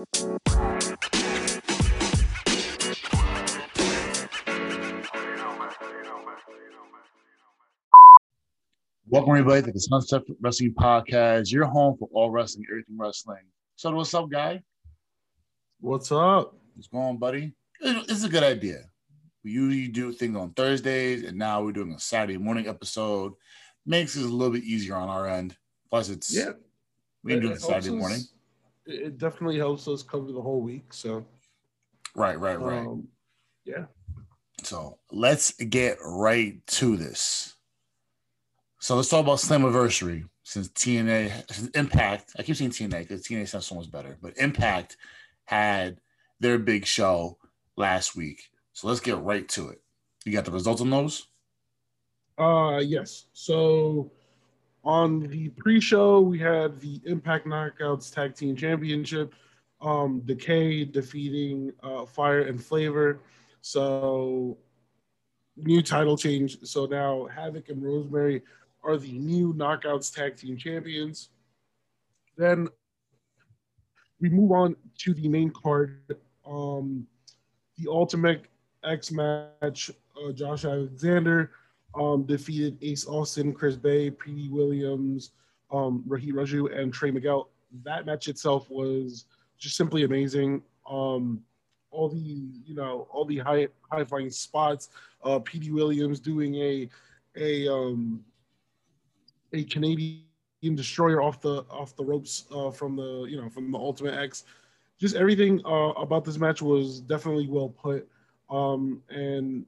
Welcome everybody to the Sunset Wrestling Podcast. Your home for all wrestling, everything wrestling. So what's up, guy? What's up? What's going on, buddy? It's a good idea. We usually do things on Thursdays, and now we're doing a Saturday morning episode. Makes it a little bit easier on our end. Plus, it's Yeah, we can do it Saturday morning. It it definitely helps us cover the whole week. So, Right, right, right. um, yeah. So let's get right to this. So let's talk about Slammiversary since TNA, since Impact. I keep saying TNA because TNA sounds so much better, but Impact had their big show last week. So let's get right to it. You got the results on those? Uh, yes. So, on the pre-show, we had the Impact Knockouts Tag Team Championship. Um, Decay defeating uh, Fire and Flavor. So, new title change. So now Havok and Rosemary are the new Knockouts Tag Team Champions. Then we move on to the main card. Um, the Ultimate X match. Uh, Josh Alexander um, defeated Ace Austin, Chris Bey, Petey Williams, um, Rohit Raju, and Trey Miguel. That match itself was just simply amazing. Um, all the you know all the high high flying spots. Uh, Petey Williams doing a a um, a Canadian destroyer off the off the ropes uh, from the you know from the Ultimate X. Just everything uh, about this match was definitely well put, um, and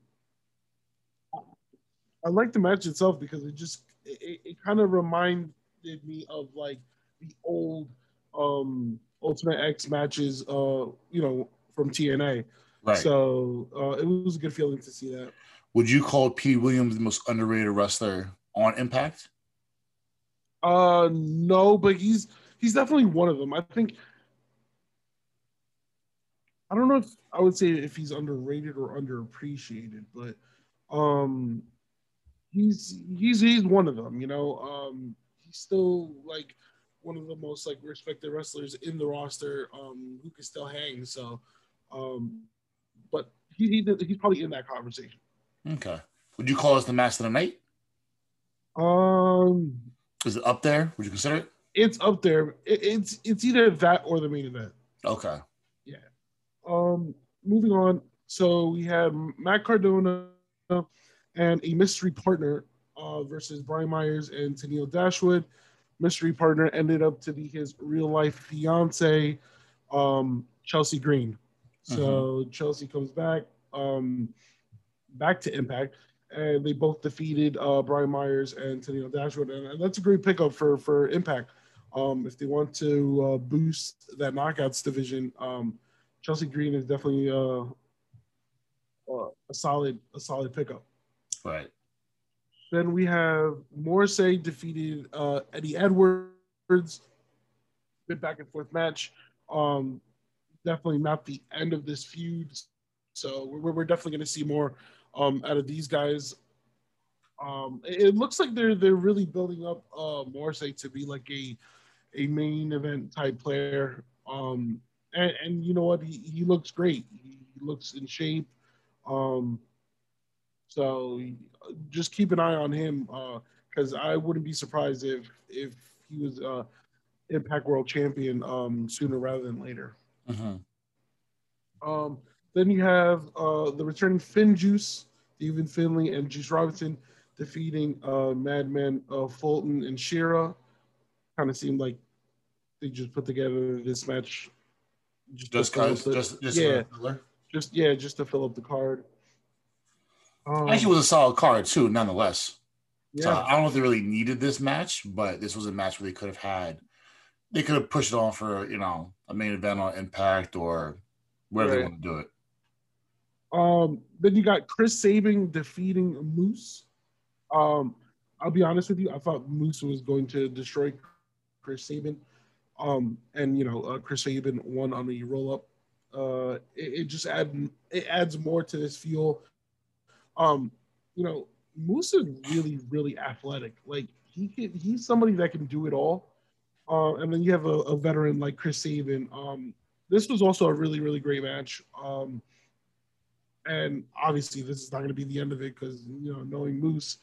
I like the match itself because it just it, it kind of reminded me of like the old um Ultimate X matches, uh, you know, from TNA. Right. So uh, it was a good feeling to see that. Would you call Petey Williams the most underrated wrestler on Impact? Uh, no, but he's he's definitely one of them. I think. I don't know if I would say if he's underrated or underappreciated, but um, he's he's he's one of them. You know, um, he's still like one of the most like respected wrestlers in the roster um, who can still hang. So, um, but he, he he's probably in that conversation. Okay. Would you call us the Master of the Night? Um, Is it up there? Would you consider it? it's up there. It, it's it's either that or the main event. Okay. Yeah. Um, moving on. So we have Matt Cardona and a mystery partner uh, versus Brian Myers and Tennille Dashwood. Mystery partner ended up to be his real life fiance, um, Chelsea Green. So Chelsea comes back, um, back to Impact, and they both defeated uh, Brian Myers and Tennille Dashwood, and, and that's a great pickup for for Impact. Um, if they want to uh, boost that knockouts division, um, Chelsea Green is definitely uh, uh, a solid a solid pickup. Right. Then we have Morrissey defeated uh, Eddie Edwards. Good back and forth match. Um, definitely not the end of this feud. So we're, we're definitely going to see more um, out of these guys. Um, it, it looks like they're they're really building up uh, Morrissey to be like a a main event type player. Um, and, and you know what? He, he looks great. He looks in shape. Um, so just keep an eye on him because I wouldn't be surprised if if he was uh, Impact World Champion um, sooner rather than later. hmm Um, then you have uh, the returning FinJuice, Stephen Finlay, and Juice Robinson defeating uh, Madman uh, Fulton and Shira. Kind of seemed like they just put together this match Just to fill up because, the- just, just yeah, just yeah, just to fill up the card. Um, Actually, was a solid card too, nonetheless. So yeah, I don't know if they really needed this match, but this was a match where they could have had, they could have pushed it on for you know a main event on Impact or wherever they want to do it. Um, then you got Chris Sabin defeating Moose. Um, I'll be honest with you, I thought Moose was going to destroy Chris Sabin. Um, and you know, uh, Chris Sabin won on the roll up. Uh, it, it just add it adds more to this fuel. Um, you know, Moose is really, really athletic. Like he can, he's somebody that can do it all. Uh, and then you have a, a veteran like Chris Sabin. Um, this was also a really really great match. Um, and obviously this is not going to be the end of it because you know knowing Moose,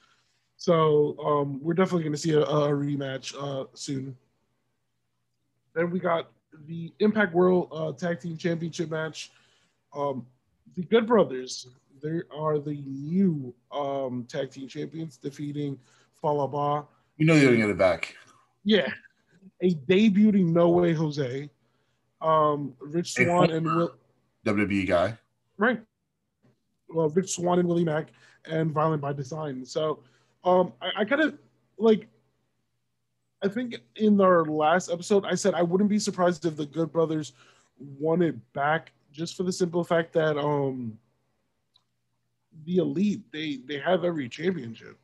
so um, we're definitely going to see a, a rematch uh, soon. Then we got the Impact World uh, Tag Team Championship match. Um, the Good Brothers, they are the new um, tag team champions, defeating Fallah Bahh. You know you're gonna get it back. Yeah, a debuting No Way Jose, um, Rich Swann and Will. WWE guy. Right. Well, Rich Swann and Willie Mack and Violent by Design. So, um, I, I kind of like. I think in our last episode, I said I wouldn't be surprised if the Good Brothers won it back, just for the simple fact that um, the elite they they have every championship.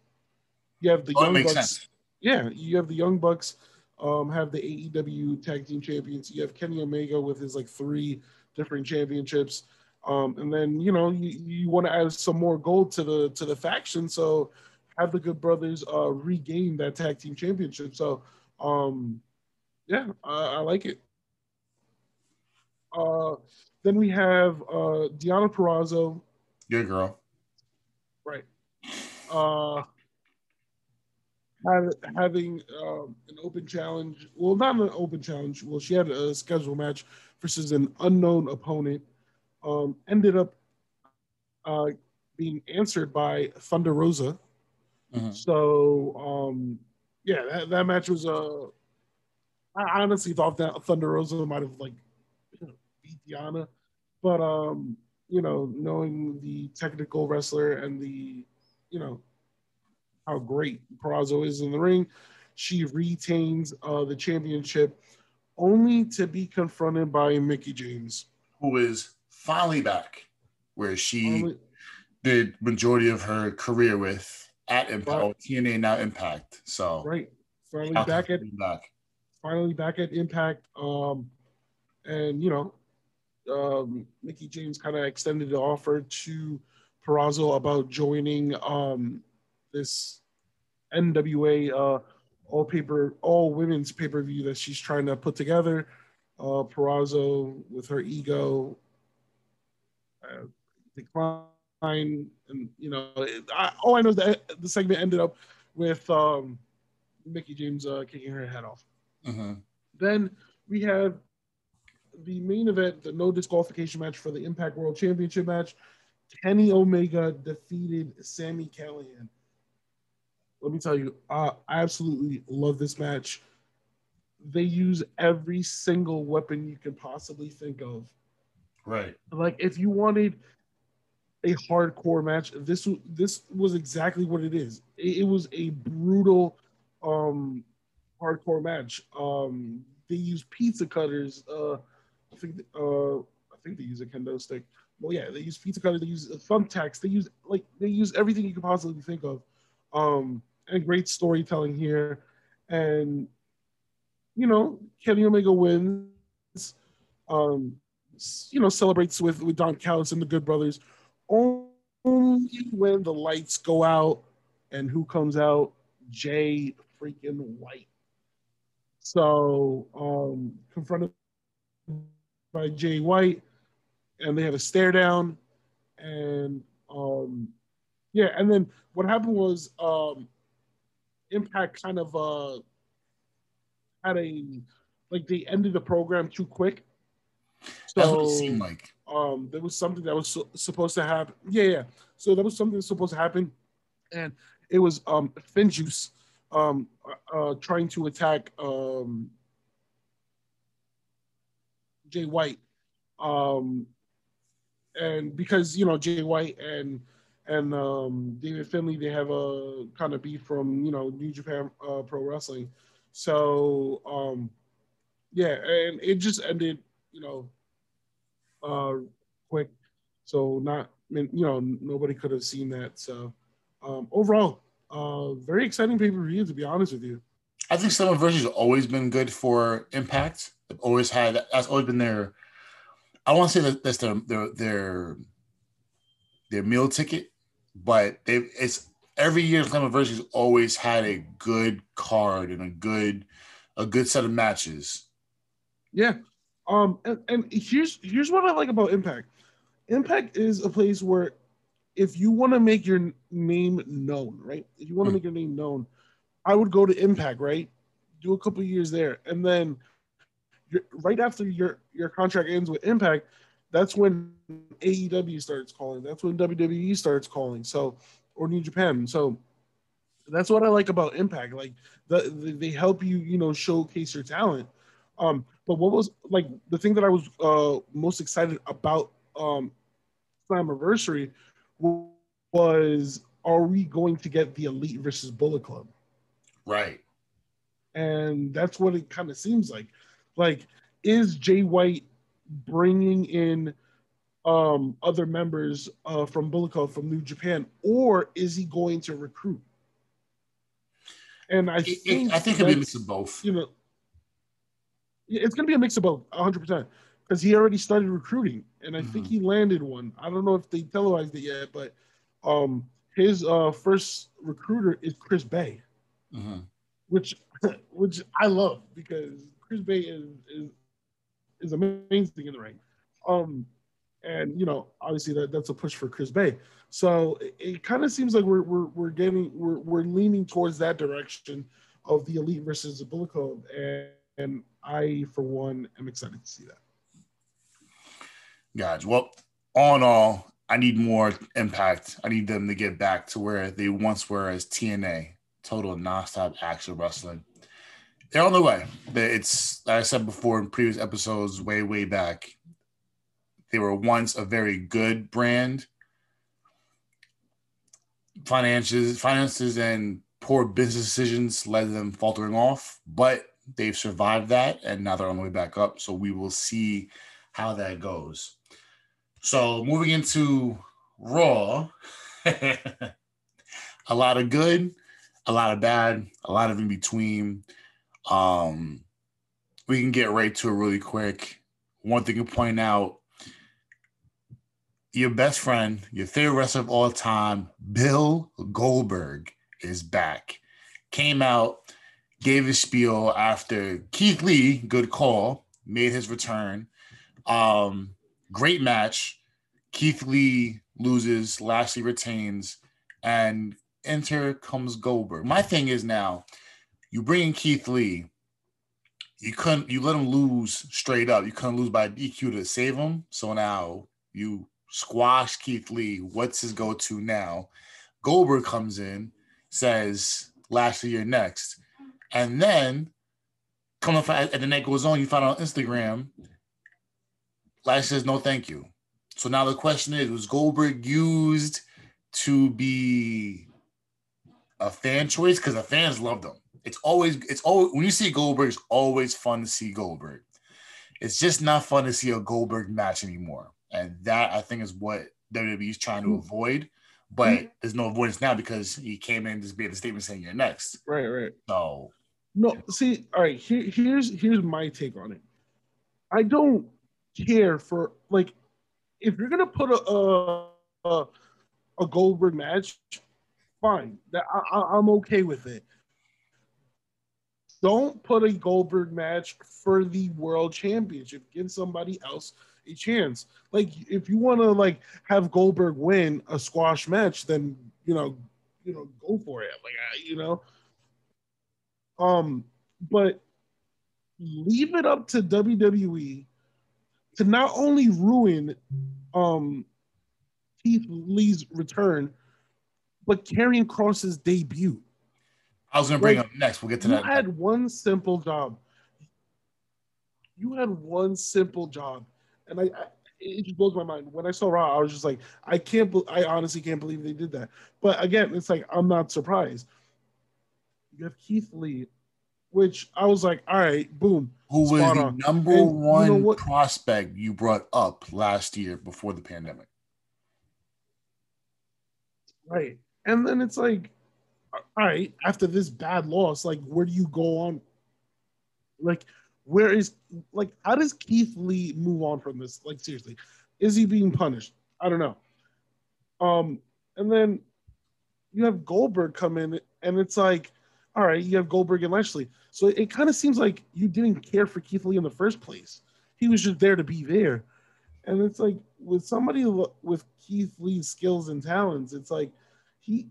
You have the Oh, Young Bucks. sense. Yeah, you have the Young Bucks, um, have the AEW Tag Team Champions. You have Kenny Omega with his like three different championships, um, and then you know you, you want to add some more gold to the to the faction. So have the Good Brothers uh, regain that Tag Team Championship. So um, yeah, I, I like it. Uh, then we have uh, Deonna Purrazzo Good girl. Right. Uh, have, having um, an open challenge. Well, not an open challenge. Well, she had a scheduled match versus an unknown opponent. Um, ended up uh, being answered by Thunder Rosa. Mhm. So, um, yeah, that, that match was. Uh, I honestly thought that Thunder Rosa might have like beat Diana, but um, you know, knowing the technical wrestler and the, you know, how great Purrazzo is in the ring, she retains uh, the championship, only to be confronted by Mickie James. Who is finally back, where she Only- did majority of her career with at Impact, Right. TNA now Impact. So right, finally back at back. finally back at Impact. Um, and you know, um, Mickie James kind of extended the offer to Purrazzo about joining um, this NWA uh, all paper all women's pay per view that she's trying to put together. Uh, Purrazzo with her ego uh, decline, and you know, it, I, all I know is that the segment ended up with um, Mickie James uh, kicking her head off. Mhm. Then we have the main event, the no disqualification match for the Impact World Championship match. Kenny Omega defeated Sami Callihan. Let me tell you, uh, I absolutely love this match. They use every single weapon you can possibly think of. Right. Like, if you wanted a hardcore match, this this was exactly what it is. It, it was a brutal, um, hardcore match. Um, they use pizza cutters. Uh, I think uh, I think they use a kendo stick. Well, yeah, they use pizza cutters. They use thumbtacks. They use like they use everything you could possibly think of. Um, and great storytelling here. And you know, Kenny Omega wins. Um, you know, celebrates with with Don Callis and the Good Brothers. Only when the lights go out, and who comes out? Jay freaking White. So um, confronted by Jay White, and they have a stare down, and um, yeah, and then what happened was um, Impact kind of uh, had a like they ended the program too quick. That's what it seemed like. um, there was something that was so, supposed to happen. Yeah, yeah. So there was something that was supposed to happen, and it was um, FinJuice um, uh, uh, trying to attack um, Jay White, um, and because you know Jay White and and um, David Finlay they have a kind of beef from you know New Japan uh, Pro Wrestling, so um, yeah, and it just ended you know uh, quick. So not, you know, nobody could have seen that. So um, overall, uh, very exciting pay per view. To be honest with you, I think Slammiversary has always been good for Impact. They've always had that's always been their. I want to say that that's their their their their meal ticket, but they it's every year Slammiversary always had a good card and a good a good set of matches. yeah, Um, and, and here's here's what I like about Impact. Impact is a place where if you want to make your name known, right? If you want to Hmm. make your name known, I would go to Impact, right? Do a couple years there, and then right after your your contract ends with Impact, that's when AEW starts calling. That's when WWE starts calling. So, or New Japan. So, that's what I like about Impact. Like the, the they help you, you know, showcase your talent. Um, but what was like the thing that I was uh most excited about um Slammiversary was are we going to get the Elite versus Bullet Club? Right. and that's what it kind of seems like. Like, is Jay White bringing in um, other members uh, from Bullet Club from New Japan, or is he going to recruit? And I It- it- think I think it'll be a mix of both. You know, it's going to be a mix of both, 100, percent because he already started recruiting, and I think Mhm. he landed one. I don't know if they televised it yet, but um, his uh, first recruiter is Chris Bay Mhm. which which I love because Chris Bay is is is amazing in the ring. Um, and you know, obviously that, that's a push for Chris Bay. So it, it kind of seems like we're we're we're getting we're we're leaning towards that direction of the elite versus the Bullet Club, and, and I for one am excited to see that. Gotcha. Well, all in all, I need more impact. I need them to get back to where they once were as TNA, total nonstop action wrestling. They're on the way. It's like I said before in previous episodes, way way back. They were once a very good brand. Finances, finances, and poor business decisions led them faltering off, but they've survived that, and now they're on the way back up. So we will see how that goes. So moving into Raw, a lot of good, a lot of bad, a lot of in between. Um, we can get right to it really quick. One thing to point out: your best friend, your favorite wrestler of all time, Bill Goldberg, is back. Came out, gave his spiel after Keith Lee, good call, made his return. Um, great match. Keith Lee loses, Lashley retains, and enter comes Goldberg. My thing is now, you bring in Keith Lee, you couldn't, you let him lose straight up. You couldn't lose by DQ to save him. So now you squash Keith Lee. What's his go-to now? Goldberg comes in, says, Lashley, you're next. And then, come up as the night goes on, you find on Instagram, Lashley says, no, thank you. So now the question is, was Goldberg used to be a fan choice? Because the fans loved them. It's always, it's always when you see Goldberg, it's always fun to see Goldberg. It's just not fun to see a Goldberg match anymore. And that I think is what WWE is trying to mm-hmm. avoid. But mm-hmm. there's no avoidance now because he came in just made a statement saying you're next. Right, right. So No, see, all right. Here, here's here's my take on it. I don't care for like if you're gonna put a, a, a Goldberg match, fine. That I, I, I'm okay with it. Don't put a Goldberg match for the world championship. Give somebody else a chance. Like if you want to like have Goldberg win a squash match, then you know, you know, go for it. Like you know, um, but leave it up to WWE to not only ruin um Keith Lee's return, but Karrion Kross's debut. I was gonna bring Like, up next. We'll get to You that. You had one simple job. You had one simple job, and I, I it just blows my mind. When I saw Raw, I was just like, I can't. be- I honestly can't believe they did that. But again, it's like I'm not surprised. You have Keith Lee, which I was like, all right, boom. Who was the on. number And you know one prospect you brought up last year before the pandemic? Right. And then it's like, all right, after this bad loss, like, where do you go on? Like, where is, like, how does Keith Lee move on from this? Like, seriously, is he being punished? I don't know. Um, and then you have Goldberg come in, and it's like, all right, you have Goldberg and Lashley. So it, kind of seems like you didn't care for Keith Lee in the first place. He was just there to be there. And it's like with somebody with Keith Lee's skills and talents, it's like he.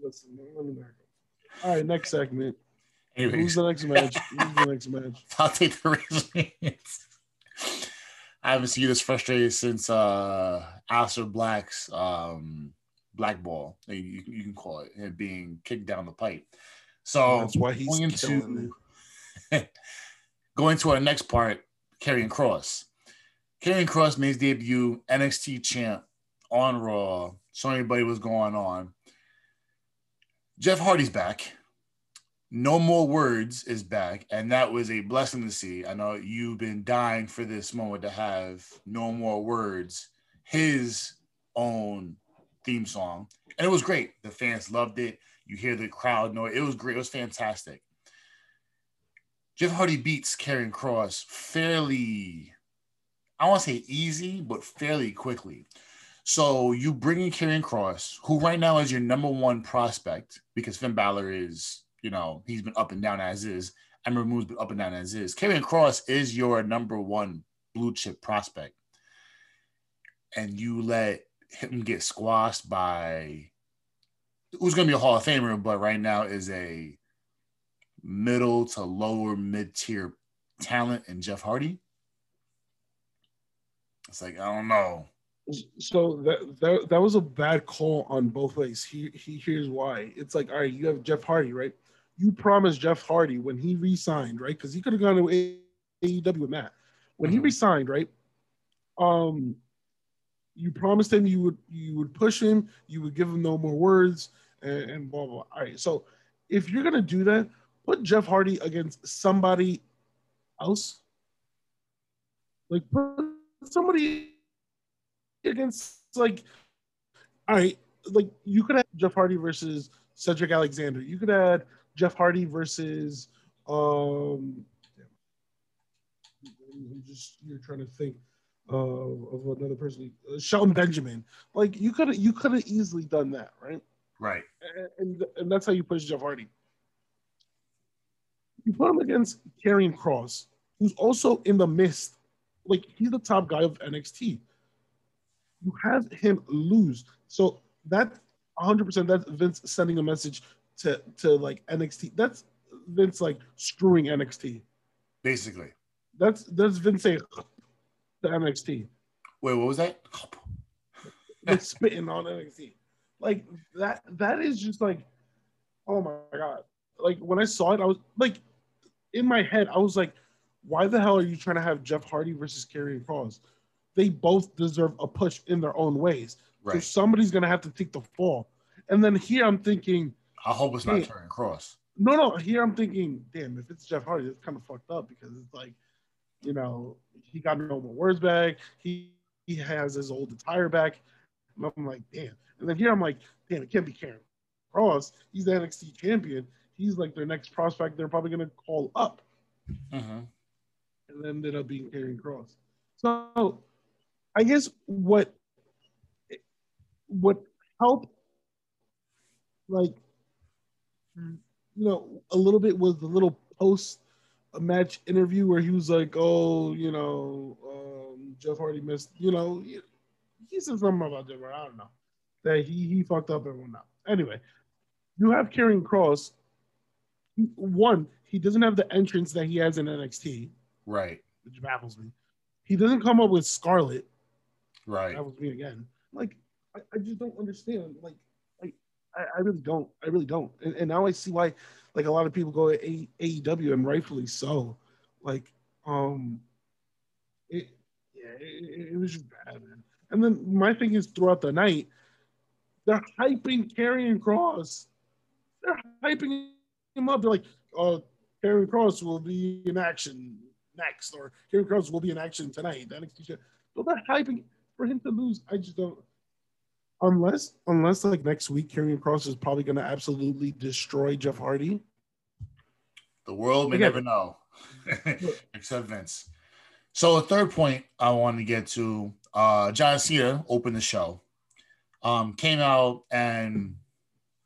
Listen, let me back up. All right, next segment. Anyways. Who's the next match? Who's the next match? I'll take the Razormans. I haven't seen this frustrated since uh Aleister Black's um black ball, you, you can call it, and being kicked down the pipe. So that's why he's going into going to our next part, Karrion Kross. Karrion Kross made his debut NXT champ on Raw. So anybody was going on. Jeff Hardy's back. No More Words is back, and that was a blessing to see. I know you've been dying for this moment to have No More Words, his own theme song, and it was great. The fans loved it. You hear the crowd know it. Was great. It was fantastic. Jeff Hardy beats Karrion Kross fairly, I want to say easy, but fairly quickly. So you bring in Karrion Kross, who right now is your number one prospect because Finn Balor is, you know, he's been up and down as is. Ember Moon's been up and down as is. Karrion Kross is your number one blue chip prospect. And you let him get squashed by who's going to be a Hall of Famer, but right now is a middle to lower mid tier talent in Jeff Hardy. It's like I don't know. So that, that that was a bad call on both ways. He, he here's why. It's like all right, you have Jeff Hardy, right? You promised Jeff Hardy when he re-signed, right? Because he could have gone to AEW with Matt. When mm-hmm. he re-signed, right? Um, you promised him you would you would push him, you would give him no more words, and, and blah blah. All right, so if you're gonna do that, put Jeff Hardy against somebody else. Like put somebody against like all right, like you could have Jeff Hardy versus Cedric Alexander. You could add Jeff Hardy versus um I'm just you're trying to think of, of another person, uh, Shelton Benjamin. Like you could you could have easily done that, right? Right. And, and, that's how you push Jeff Hardy. You put him against Karrion Kross, who's also in the mist. Like he's the top guy of NXT. You have him lose. So that 100% that's Vince sending a message to to like NXT. That's Vince like screwing NXT. Basically. That's that's Vince saying the NXT. Wait, what was that? like spitting on NXT. Like that that is just like oh my god. Like when I saw it, I was like in my head, I was like, why the hell are you trying to have Jeff Hardy versus Karrion Kross? They both deserve a push in their own ways. Right. So somebody's gonna have to take the fall. And then here I'm thinking I hope it's not Karrion Kross. No, no, here I'm thinking, damn, if it's Jeff Hardy, it's kind of fucked up because it's like, you know, he got no more words back. He he has his old attire back. And I'm like, damn. And then here I'm like, damn, it can't be Karrion Kross. He's the NXT champion. He's like their next prospect. They're probably gonna call up. Uh-huh. And then ended up being Karrion Kross. So I guess what what helped like you know a little bit was the little post a match interview where he was like, "Oh, you know, um, Jeff Hardy missed." You know, he, he said something about Jeff Hardy. I don't know that he he fucked up and whatnot. Anyway, you have Karrion Kross. One, he doesn't have the entrance that he has in NXT, right? Which baffles me. He doesn't come up with Scarlett, right? was me again. Like I, I just don't understand. Like I, I really don't. I really don't. And, and now I see why like a lot of people go to AEW and rightfully so. Like, um, it, yeah, it, it was just bad, man. And then my thing is throughout the night, they're hyping Karrion Kross. They're hyping him up. They're like, "Oh, Karrion Kross will be in action next," or "Karrion Kross will be in action tonight." The NXT. So they're hyping for him to lose. I just don't. Unless, unless like next week, Karrion Kross is probably going to absolutely destroy Jeff Hardy. The world may Again. never know, except Vince. So, the third point I wanted to get to uh, John Cena opened the show, um, came out and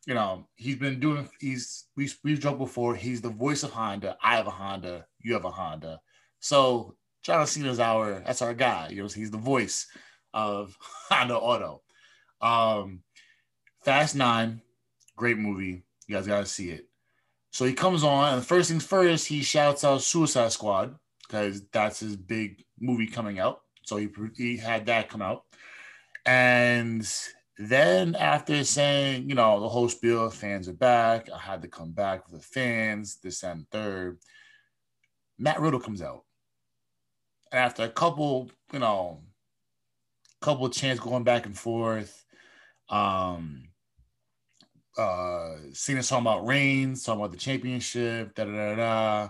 you know he's been doing. He's we we've joked before. He's the voice of Honda. I have a Honda. You have a Honda. So John Cena's our that's our guy. You know, he's the voice of Honda Auto. Um, Fast Nine, great movie. You guys gotta see it. So he comes on, and first things first, he shouts out Suicide Squad because that's his big movie coming out. So he he had that come out, and then after saying, you know, the whole spiel, fans are back. I had to come back for the fans. This and third. Matt Riddle comes out, and after a couple, you know, couple of chants going back and forth, um, uh Cena's talking about Reigns, talking about the championship, da da da da.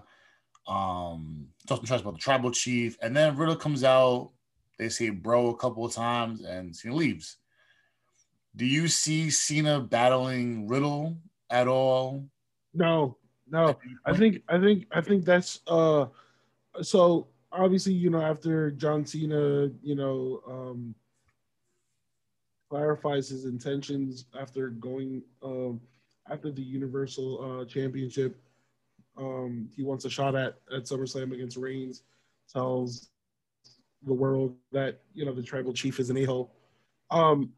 Um, talking tries about the tribal chief, and then Riddle comes out. They say bro a couple of times, and Cena leaves. Do you see Cena battling Riddle at all? No, no. I think I think I think that's uh so obviously, you know, after John Cena, you know, um clarifies his intentions after going um, after the Universal uh, Championship. Um, he wants a shot at at SummerSlam against Reigns. Tells the world that you know the tribal chief is an a-hole. Um,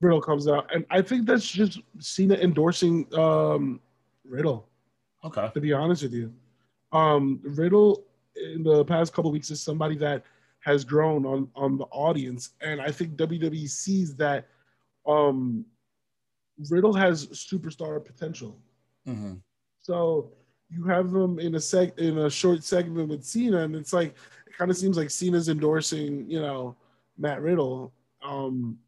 Riddle comes out, and I think that's just Cena endorsing um, Riddle. Okay. To be honest with you, um, Riddle in the past couple weeks is somebody that has grown on on the audience, and I think WWE sees that um, Riddle has superstar potential. Mm-hmm. So you have them in a seg in a short segment with Cena, and it's like it kind of seems like Cena's endorsing, you know, Matt Riddle, um,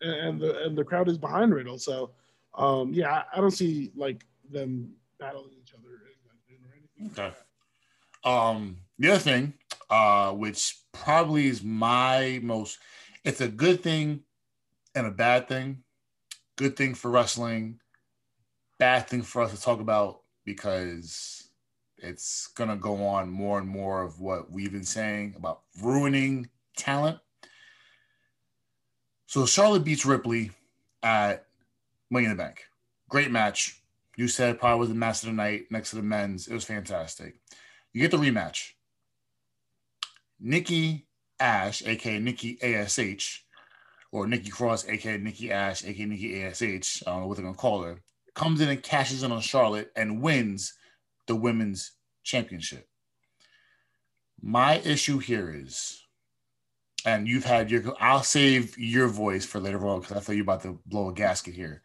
and, and the and the crowd is behind Riddle. So um, yeah, I, I don't see like them battling each other or anything. Okay. Um, the other thing, uh, which probably is my most, it's a good thing and a bad thing. Good thing for wrestling, bad thing for us to talk about because it's to go on more and more of what we've been saying about ruining talent. So Charlotte beats Ripley at Money in the Bank. Great match. You said probably was the match of the night next to the men's. It was fantastic. You get the rematch. Nikki Ash, aka Nikki ASH, or Nikki Cross, aka Nikki Ash, aka Nikki ASH, I don't know what they're gonna call her, comes in and cashes in on Charlotte and wins the women's championship. My issue here is, and you've had your, I'll save your voice for later on because I thought you were about to blow a gasket here.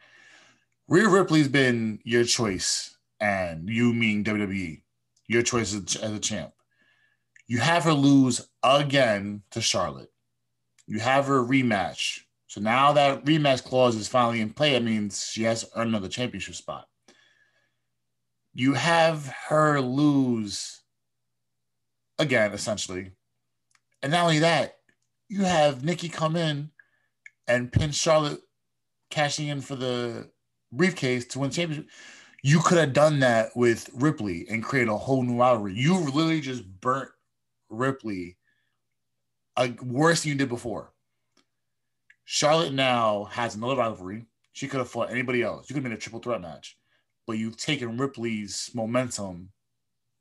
Rhea Ripley's been your choice, and you mean WWE, your choice as a champ. You have her lose again to Charlotte. You have her rematch. So now that rematch clause is finally in play, it means she has to earn another championship spot. You have her lose again, essentially. And not only that, you have Nikki come in and pin Charlotte cashing in for the briefcase to win championship. You could have done that with Ripley and create a whole new rivalry. You literally just burnt Ripley uh, worse than you did before. Charlotte now has another rivalry. She could have fought anybody else. You could have been a triple threat match, but you've taken Ripley's momentum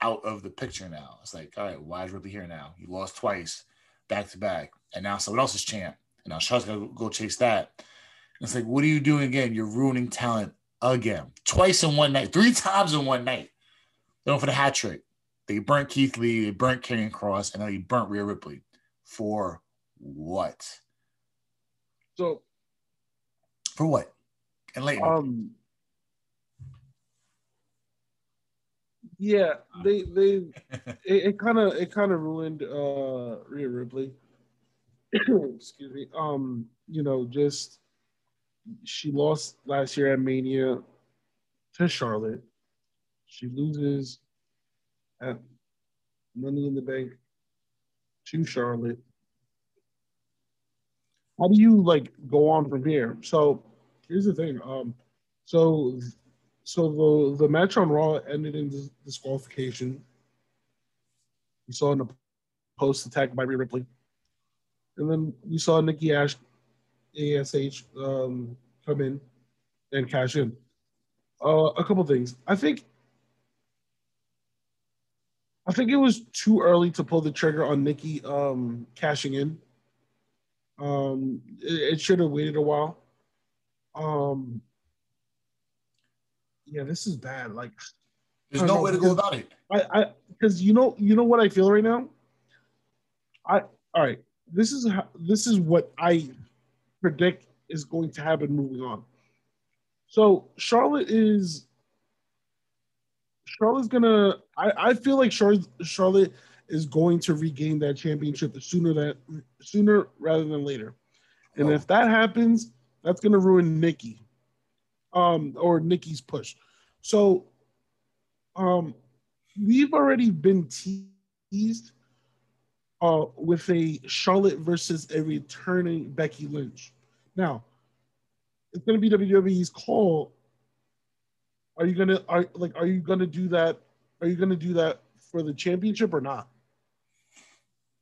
out of the picture now. It's like, all right, why is Ripley here now? You lost twice, back to back, and now someone else is champ, and now Charlotte's got to go chase that. And it's like, what are you doing again? You're ruining talent again, twice in one night, three times in one night. Going for the hat trick. They burnt Keith Lee, they burnt Karrion Kross, and then they burnt Rhea Ripley. For what? So, for what? And later. Um, yeah, they they it kind of it kind of ruined uh Rhea Ripley. Excuse me. Um, you know, just she lost last year at Mania to Charlotte. She loses at Money in the Bank to Charlotte. How do you like go on from here? So here's the thing. Um, so so the the match on Raw ended in disqualification. We saw in a post attack by Rhea Ripley, and then we saw Nikki Ash, ASH, um, come in and cash in. Uh, a couple things. I think I think it was too early to pull the trigger on Nikki um, cashing in. Um, it, it should have waited a while. Um, yeah, this is bad. Like, there's no know, way to go about it. I, I, because you know, you know what I feel right now. I, all right. This is how, this is what I predict is going to happen moving on. So Charlotte is Charlotte's gonna. I, I feel like Charlotte, Charlotte is going to regain that championship sooner that sooner rather than later. And oh. if that happens, that's gonna ruin Nikki, um, or Nikki's push. So, um, we've already been teased uh, with a Charlotte versus a returning Becky Lynch. Now, it's going to be WWE's call are you gonna are like are you gonna do that? Are you gonna do that for the championship or not?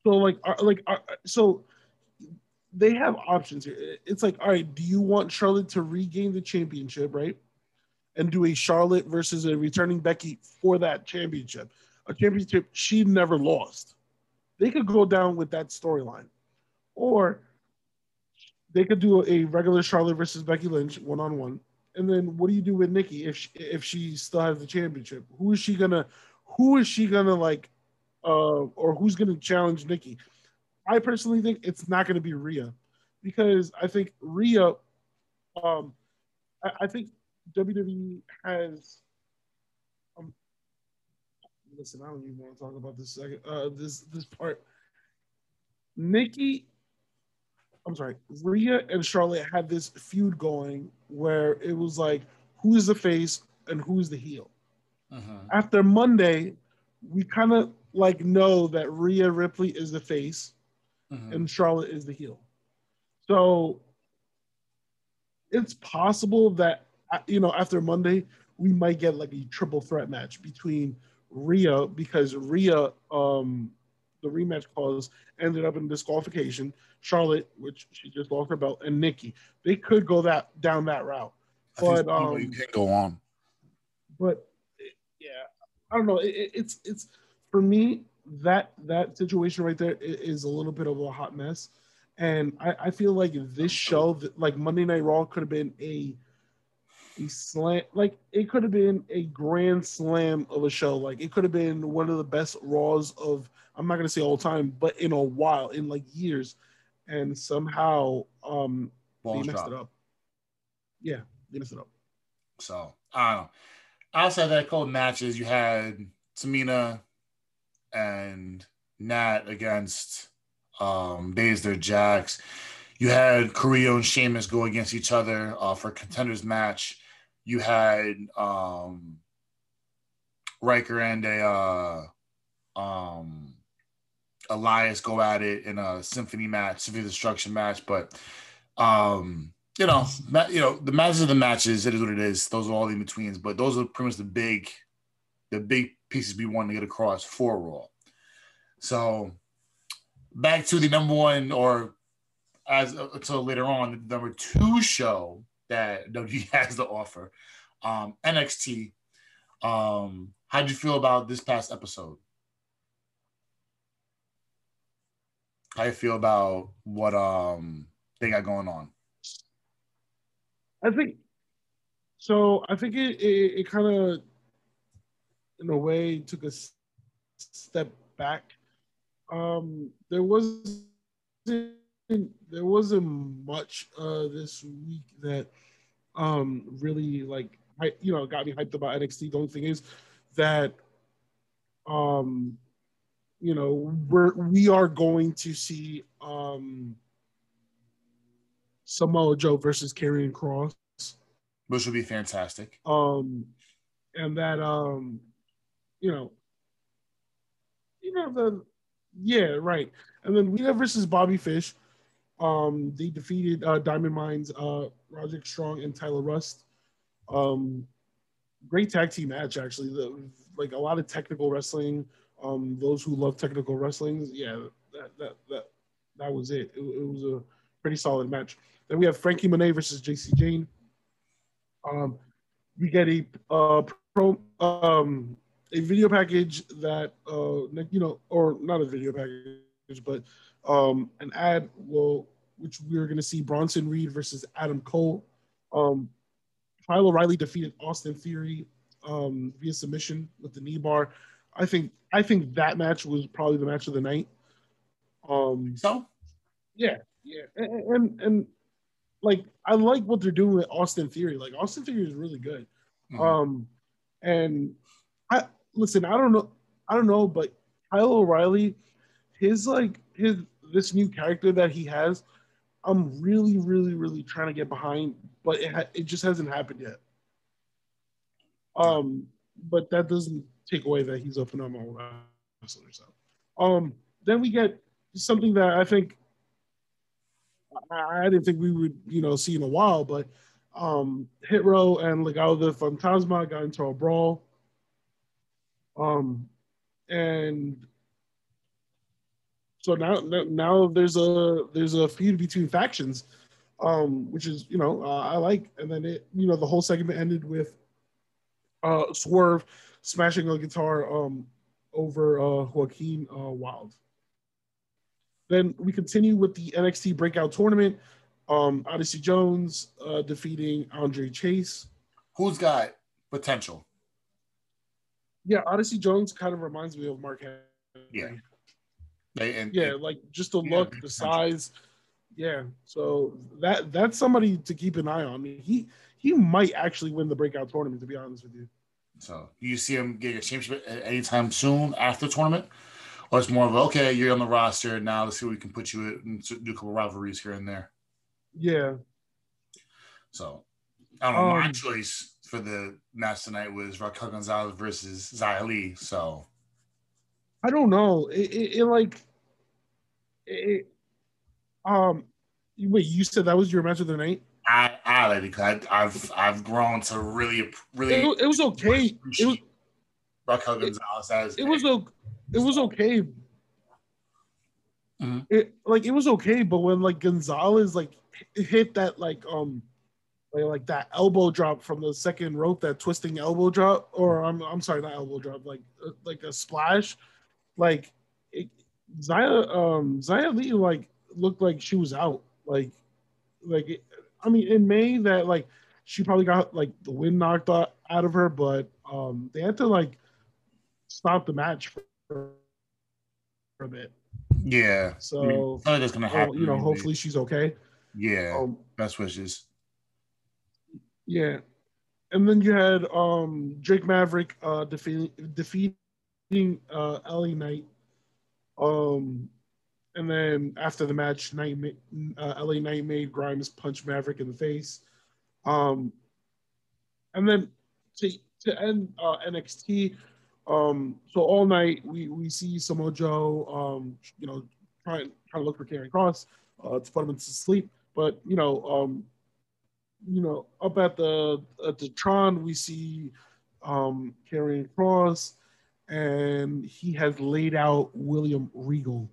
So like are, like are, so they have options here. It's like all right, do you want Charlotte to regain the championship, right? And do a Charlotte versus a returning Becky for that championship, a championship she never lost. They could go down with that storyline, or they could do a regular Charlotte versus Becky Lynch one on one, and then what do you do with Nikki if she, if she still has the championship? Who is she gonna who is she gonna like uh or who's gonna challenge Nikki? I personally think it's not gonna be Rhea because I think Rhea um I, I think WWE has um listen, I don't even want to talk about this second uh this this part. Nikki I'm sorry, Rhea and Charlotte had this feud going where it was like, who's the face and who's the heel. Uh-huh. After Monday, we kind of like know that Rhea Ripley is the face uh-huh. and Charlotte is the heel. So it's possible that you know after Monday we might get like a triple threat match between Rhea because Rhea um the rematch clause ended up in disqualification. Charlotte, which she just lost her belt, and Nikki. They could go that down that route, but um, you can't go on. But yeah, I don't know. It, it's it's for me that that situation right there is a little bit of a hot mess, and I, I feel like this show, like Monday Night Raw, could have been a a slam like it could have been a grand slam of a show like it could have been one of the best raws of i'm not going to say all time but in a while in like years. And somehow um Balls they messed dropped. it up. Yeah they messed it up. So i don't know. Outside that cold matches you had tamina and nat against um Baszler Jax you had Carrillo and Sheamus go against each other uh, for contenders match. You had um, Ryker and a uh, um, Elias go at it in a symphony match, symphony destruction match. But um, you know, ma- you know, the matches of the matches. It is what it is. Those are all the in betweens. But those are pretty much the big, the big pieces we want to get across for Raw. So back to the number one, or as uh, until later on, the number two show that WWE has to offer. Um, NXT. Um, how did you feel about this past episode? How you feel about what um they got going on? I think so. I think it it, it kind of, in a way, took a step back. Um, there was there wasn't much uh, this week that um, really like I, you know got me hyped about NXT. The only thing is that um, you know we're we are going to see um, Samoa Joe versus Karrion Kross, which would be fantastic. Um, and that um, you know, you know the yeah right, and then we have versus Bobby Fish um, they defeated uh, Diamond Mines, uh, Roderick Strong, and Tyler Rust. Um, great tag team match, actually. The, like a lot of technical wrestling. Um, those who love technical wrestling, yeah, that that that that was it. it. It, was a pretty solid match. Then we have Franky Monet versus JC Jane. Um, we get a uh, pro um, a video package that uh you know or not a video package but um an ad will which we are going to see Bronson Reed versus Adam Cole. Um, Kyle O'Reilly defeated Austin Theory um, via submission with the knee bar. I think I think that match was probably the match of the night. Um, so, yeah, yeah, and, and, and like I like what they're doing with Austin Theory. Like Austin Theory is really good. Mm-hmm. Um, and I listen. I don't know. I don't know, but Kyle O'Reilly, his like his this new character that he has, I'm really, really, really trying to get behind, but it ha- it just hasn't happened yet. Um, but that doesn't take away that he's a phenomenal wrestler. So, um, then we get something that I think I, I didn't think we would, you know, see in a while, but um, Hit Row and Legado del Fantasma got into a brawl. Um, and so now now there's a there's a feud between factions, um, which is you know uh, I like. And then it you know the whole segment ended with uh, Swerve smashing a guitar um, over uh, Joaquin uh, Wilde. Then we continue with the NXT Breakout Tournament. Um, Odyssey Jones uh, defeating Andre Chase. Who's got potential? Yeah, Odyssey Jones kind of reminds me of Mark Henry. Yeah. They, and, yeah, and, like just the look, the size. Yeah, so that that's somebody to keep an eye on. He he might actually win the breakout tournament. To be honest with you. So you see him get a championship anytime soon after the tournament, or it's more of okay, you're on the roster now. Let's see what we can put you in, do a couple rivalries here and there. Yeah. So I don't know. Um, my choice for the match tonight was Raquel Gonzalez versus Xia Li. So I don't know. It, it, it like it, um, wait, you said that was your match of the night? I, I like because I've I've grown to really really. It, it was okay. It was Raquel Gonzalez as it was it was okay. Mm-hmm. It like it was okay, but when like Gonzalez like hit that like um like, like that elbow drop from the second rope, that twisting elbow drop, or I'm I'm sorry, not elbow drop, like uh, like a splash, like it, Xia um Xia Li like looked like she was out. Like like it, I mean in May that like she probably got like the wind knocked out, of her, but um they had to like stop the match for, for a bit. Yeah. So I mean, that's gonna happen. You know, hopefully she's okay. Yeah. Um, Best wishes. Yeah. And then you had um Drake Maverick uh defeating defeating uh LA Knight um, and then after the match, Knight, uh, LA Knight made Grimes punch Maverick in the face. Um, and then to, to end uh, NXT, um, so all night we, we see Samoa Joe, um, you know, trying trying to look for Karrion Kross uh, to put him to sleep. But you know, um, you know, up at the at the Tron, we see um, Karrion Kross and he has laid out William Regal.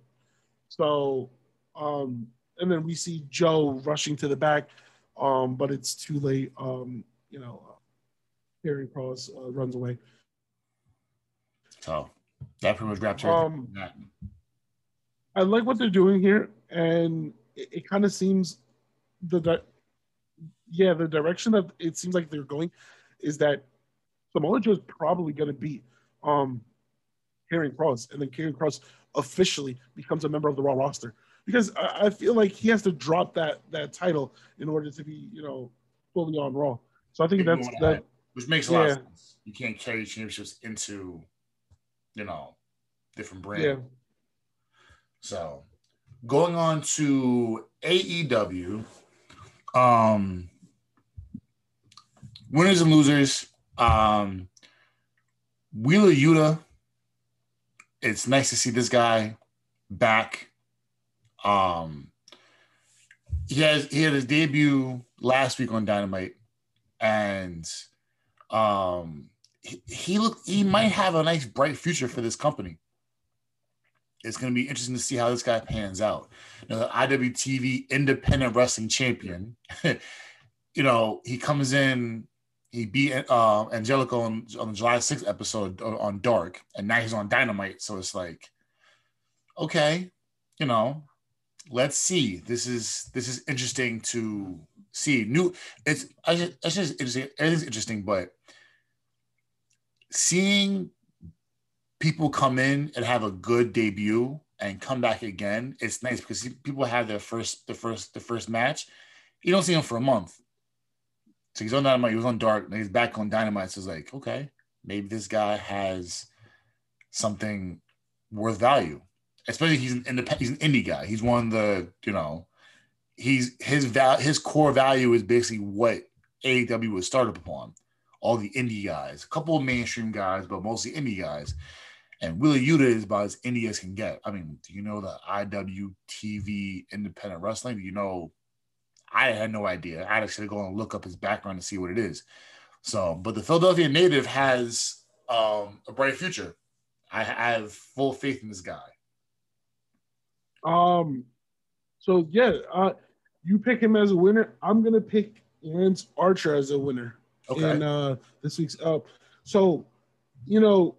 So, um, and then we see Joe rushing to the back, um, but it's too late. Um, you know, uh, Kross uh, runs away. So that pretty much wraps um, I like what they're doing here, and it, it kind of seems the di- yeah the direction that it seems like they're going is that Samoa Joe is probably going to beat um, Karrion Kross, and then Karrion Kross officially becomes a member of the Raw roster. Because I, I feel like he has to drop that that title in order to be, you know, fully on Raw. So I think that's that, which makes a yeah. lot of sense. You can't carry championships into, you know, different brands. Yeah. So going on to AEW, um, winners and losers. Um, Wheeler Yuta it's nice to see this guy back. Um, he has he had his debut last week on Dynamite, and um, he, he look he might have a nice bright future for this company. It's going to be interesting to see how this guy pans out. You know, the IWTV Independent Wrestling Champion. you know, he comes in he beat uh, Angelico on, on the July 6th episode on Dark, and now he's on Dynamite. So it's like, okay, you know, let's see. This is this is interesting to see. New, it's I just, it's just interesting. Everything's interesting, but seeing people come in and have a good debut and come back again, it's nice because people have their first the first the first match. You don't see them for a month. So he's on Dynamite, he was on Dark, he's back on Dynamite. So it's like, okay, maybe this guy has something worth value. Especially he's an independent, he's an indie guy. He's one of the, you know, he's his val his core value is basically what AEW was started upon. All the indie guys, a couple of mainstream guys, but mostly indie guys. And Wheeler Yuta is about as indie as can get. I mean, do you know the IWTV independent wrestling? Do you know? I had no idea. I had actually go and look up his background to see what it is. So, but the Philadelphia native has um, a bright future. I, I have full faith in this guy. Um, so yeah, uh, you pick him as a winner. I'm gonna pick Lance Archer as a winner okay. in uh, this week's up. So, you know,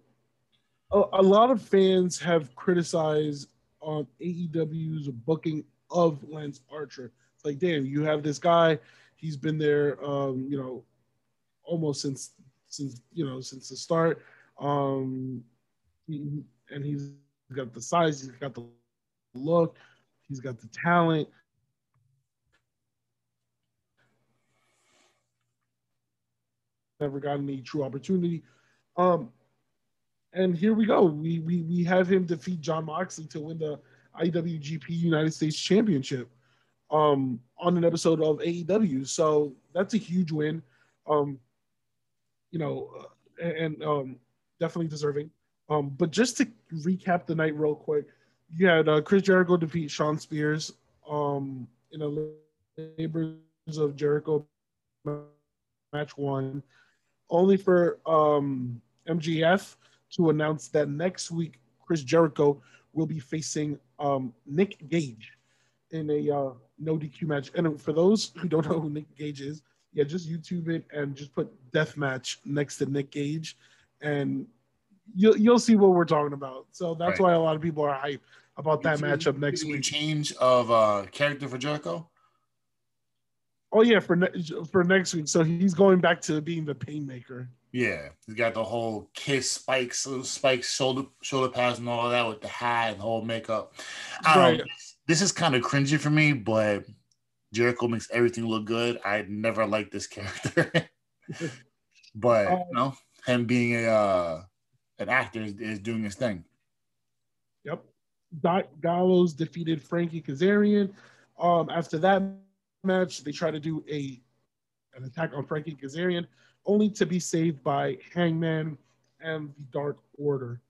a, a lot of fans have criticized on um, AEW's booking of Lance Archer. Like, damn, you have this guy. He's been there, um, you know, almost since since you know since the start. Um, he, and he's got the size, he's got the look, he's got the talent. Never got any true opportunity. Um, and here we go. We, we we have him defeat Jon Moxley to win the IWGP United States Championship um, on an episode of AEW. So that's a huge win. Um, you know, uh, and um, definitely deserving. Um, but just to recap the night real quick, you had uh, Chris Jericho defeat Shawn Spears um, in a Labors of Jericho match one, only for um, MJF to announce that next week Chris Jericho will be facing um, Nick Gage in a uh, no DQ match. And for those who don't know who Nick Gage is, yeah, just YouTube it and just put death match next to Nick Gage, and you'll you'll see what we're talking about. So that's right. why a lot of people are hype about that matchup next week. Change of uh, character for Jericho. Oh yeah, for ne- for next week. So he's going back to being the painmaker. Yeah, he's got the whole kiss spikes, spikes, shoulder shoulder pads, and all of that with the hat and the whole makeup. Um, right. This is kind of cringy for me, but Jericho makes everything look good. I never liked this character, but um, you know, him being a uh, an actor is, is, doing his thing. Yep. Gallows defeated Frankie Kazarian. Um, after that match, they try to do a an attack on Frankie Kazarian only to be saved by Hangman and the Dark Order.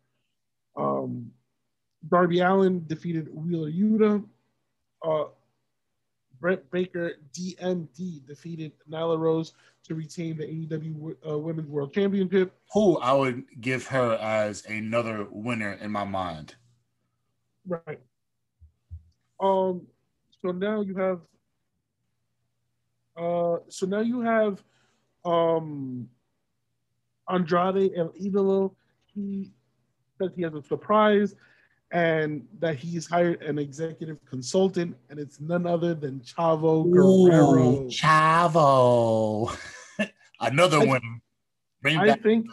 Um, Darby Allin defeated Wheeler Yuta. Uh, Britt Baker DMD defeated Nyla Rose to retain the AEW uh, Women's World Championship. Who I would give her as another winner in my mind. Right. Um. So now you have. Uh. So now you have um, Andrade El Idolo, he says he has a surprise and that he's hired an executive consultant, and it's none other than Chavo Guerrero. Ooh, Chavo. Another I, one. Bring I back. think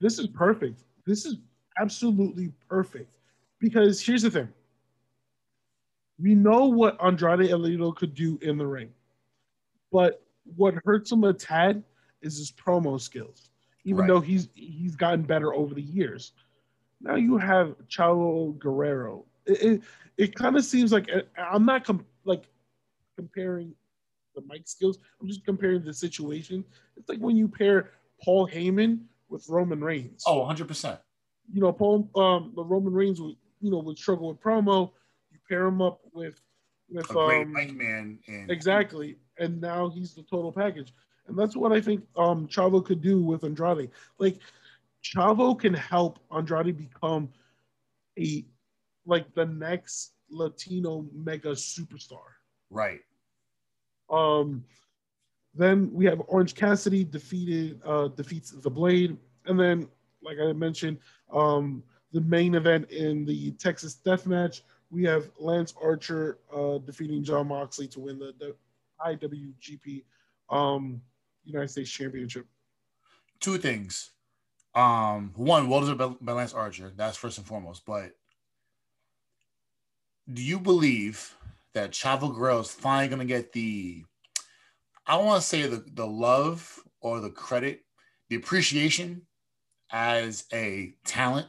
this is perfect. This is absolutely perfect. Because here's the thing. We know what Andrade El Idolo could do in the ring. But what hurts him a tad is his promo skills, even right. though he's he's gotten better over the years. Now you have Chavo Guerrero. It it, it kind of seems like I'm not com- like comparing the mic skills. I'm just comparing the situation. It's like when you pair Paul Heyman with Roman Reigns. Oh, 100 percent. You know, Paul um the Roman Reigns would you know would struggle with promo. You pair him up with with a great um, man. And- exactly and now he's the total package. And that's what I think um, Chavo could do with Andrade. Like Chavo can help Andrade become a like the next Latino mega superstar. Right. Um Then we have Orange Cassidy defeated uh, defeats the Blade, and then like I mentioned, um, the main event in the Texas Death Match, we have Lance Archer uh, defeating Jon Moxley to win the, the IWGP um, United States Championship. Two things. Um, one, well deserved by Lance Archer. That's first and foremost. But do you believe that Chavo Guerrero is finally going to get the, I want to say the, the love or the credit, the appreciation as a talent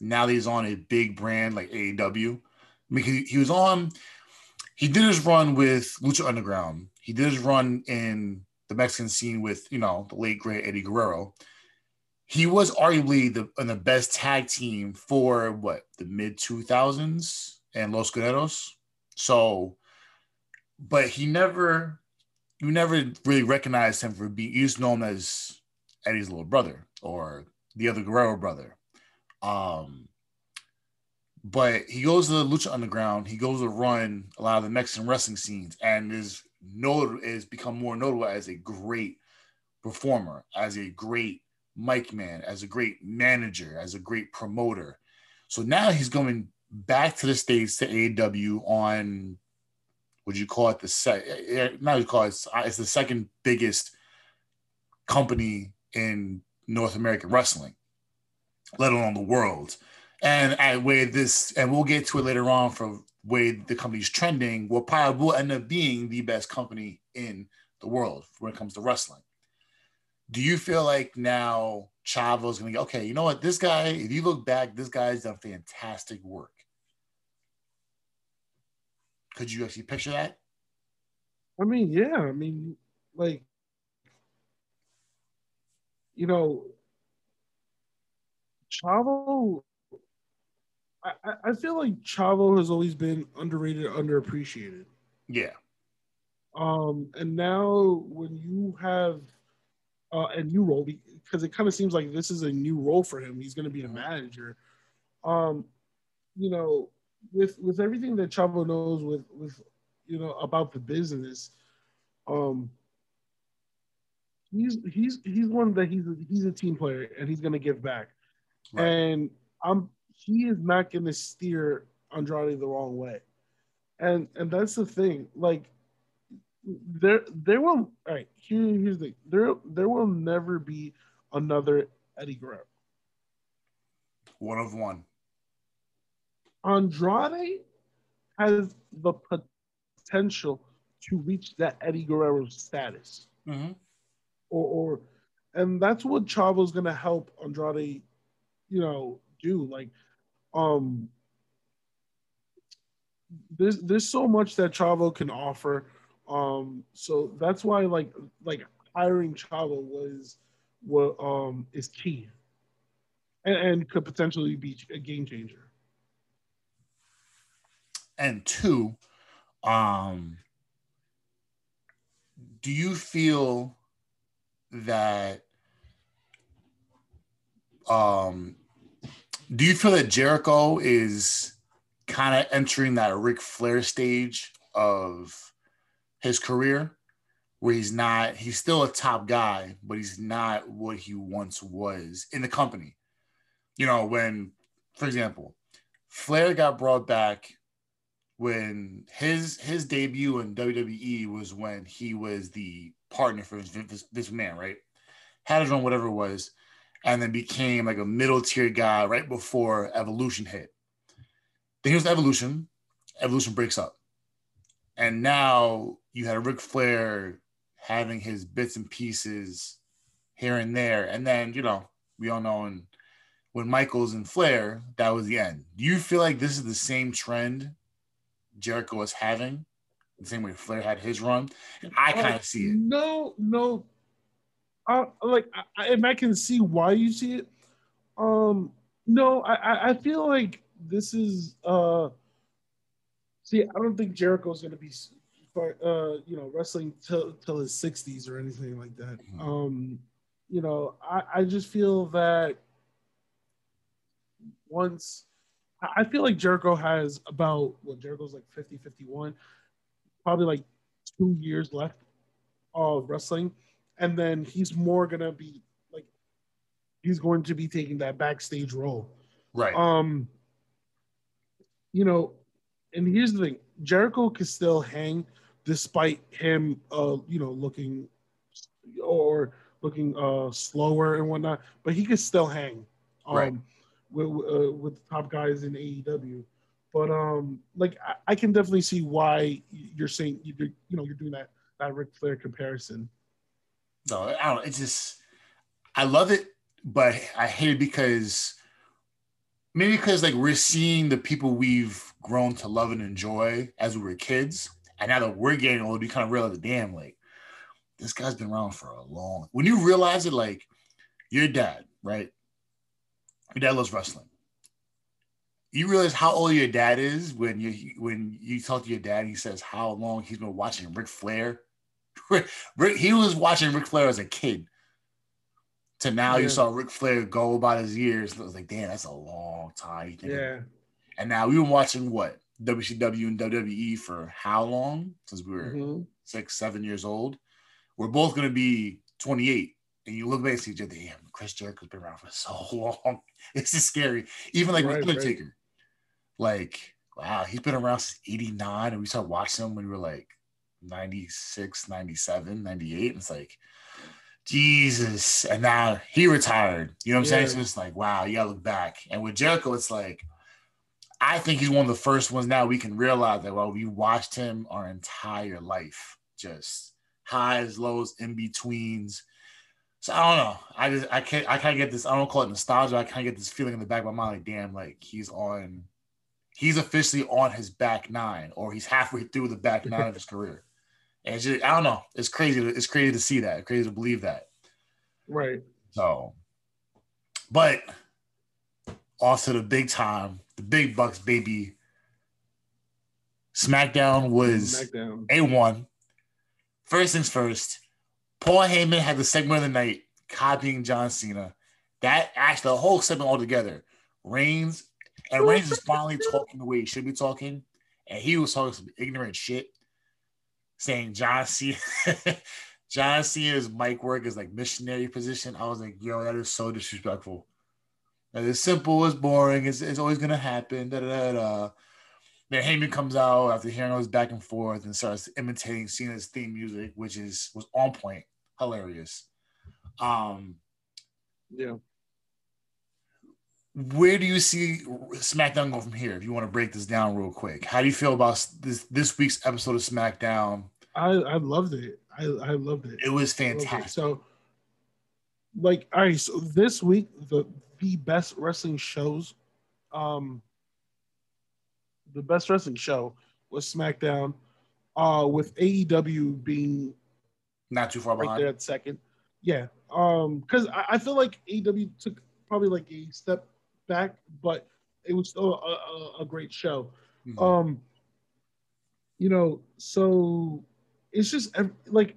now that he's on a big brand like AEW? I mean, he was on, he did his run with Lucha Underground. He did his run in the Mexican scene with, you know, the late great Eddie Guerrero he was arguably the the best tag team for what the mid 2000s and Los Guerreros. So, but he never, you never really recognized him for being. You just know him as Eddie's little brother or the other Guerrero brother. Um, but he goes to the Lucha Underground. He goes to run a lot of the Mexican wrestling scenes and is notable is become more notable as a great performer, as a great mic man, as a great manager, as a great promoter. So now he's going back to the states to AEW on would you call it the set? Eh, eh, not you call it. It's the second biggest company in North American wrestling, let alone the world. And at where this, and we'll get to it later on for where the company's trending, will probably will end up being the best company in the world when it comes to wrestling do you feel like now Chavo's going to go, okay, you know what? This guy, if you look back, this guy's done fantastic work. Could you actually picture that? I mean, yeah. I mean, like, you know, Chavo, I, I feel like Chavo has always been underrated, underappreciated. Yeah. Um, and now when you have uh, a new role because it kind of seems like this is a new role for him. He's going to be a manager. Um, you know, with with everything that Chavo knows with with you know about the business, um, he's he's he's one that he's a, he's a team player and he's going to give back. Right. And I'm he is not going to steer Andrade the wrong way. And and that's the thing. Like there there will all right here, here's the there there will never be another Eddie Guerrero. One of one. Andrade has the potential to reach that Eddie Guerrero status. Mm-hmm. Or, or and that's what Chavo's gonna help Andrade, you know, do. Like, um there's there's so much that Chavo can offer um, so that's why like like hiring Chavo was what um is key, and, and could potentially be a game changer. And two, um, do you feel that um do you feel that Jericho is kind of entering that Ric Flair stage of his career where he's not he's still a top guy but he's not what he once was in the company. You know when for example flair got brought back when his his debut in wwe was when he was the partner for this, this man right? Had his own whatever it was and then became like a middle tier guy right before evolution hit. Then he was evolution. Evolution breaks up. And now you had Ric Flair having his bits and pieces here and there. And then, you know, we all know when, when Michaels and Flair, that was the end. Do you feel like this is the same trend Jericho was having? The same way Flair had his run? I kind of uh, see it. No, no. Uh, like, I, and I can see why you see it. Um, no, I, I feel like this is uh See, I don't think Jericho's going to be, uh, you know, wrestling till till his sixties or anything like that. Mm-hmm. Um, you know, I, I just feel that once I feel like Jericho has about well, Jericho's like 50, 51, probably like two years left of wrestling, and then he's more gonna be like he's going to be taking that backstage role. Right. Um, you know, and here's the thing: Jericho can still hang despite him, uh, you know, looking or looking uh slower and whatnot, but he could still hang. Um, Right. With uh, with the top guys in AEW, but um, like I, I can definitely see why you're saying you you know you're doing that that Ric Flair comparison. No, I don't. It's just I love it, but I hate it because maybe because like we're seeing the people we've grown to love and enjoy as we were kids, and now that we're getting old, you kind of realize, the damn, like this guy's been around for a long. When you realize it, like your dad, right? Your dad loves wrestling. You realize how old your dad is when you when you talk to your dad. He says how long he's been watching Ric Flair. Rick, he was watching Ric Flair as a kid. To now, Yeah. you saw Ric Flair go about his years. It was like, damn, that's a long time. You think of- Yeah, And now we've been watching what WCW and WWE for how long? Since we were Mhm. six, seven years old. We're both gonna be 28. And you look back see each other, damn, Chris Jericho's been around for so long. This is scary. Even like Right, with right. Like, wow, he's been around since 89. And we started watching him when we were like 96, 97, 98. And it's like, Jesus. And now he retired. You know what I'm saying? So it's like, wow, you gotta look back. And with Jericho, it's like, I think he's one of the first ones now we can realize that well, we watched him our entire life, just highs, lows, in betweens. So I don't know. I just I can't I can't get this. I don't call it nostalgia. I can't get this feeling in the back of my mind like, damn, like he's on, he's officially on his back nine, or he's halfway through the back nine of his career. And it's just, I don't know. It's crazy. to- It's crazy to see that. Crazy to believe that. right. So, but to the big time, the big bucks, baby. SmackDown was SmackDown. A1. First things first, Paul Heyman had the segment of the night copying John Cena. That actually, the whole segment altogether, Reigns, and Reigns is finally talking the way he should be talking. And he was talking some ignorant shit, saying John Cena, John Cena's mic work is like missionary position. I was like, yo, that is so disrespectful. Is simple, it's boring, it's, it's always gonna happen. Da, da, da, da. Then Heyman comes out after hearing all this back and forth and starts imitating Cena's theme music, which is was on point, hilarious. Um, Yeah. where do you see SmackDown go from here? If you want to break this down real quick, how do you feel about this this week's episode of SmackDown? I I loved it. I I loved it. It was loved it. fantastic. So, like, all right. So this week, the the best wrestling shows, um, the best wrestling show was SmackDown, uh, with AEW being Not too far right behind. there at second. Yeah. Um, because I, I feel like AEW took probably like a step back, but it was still a, a, a great show. Mhm. Um, you know, so it's just like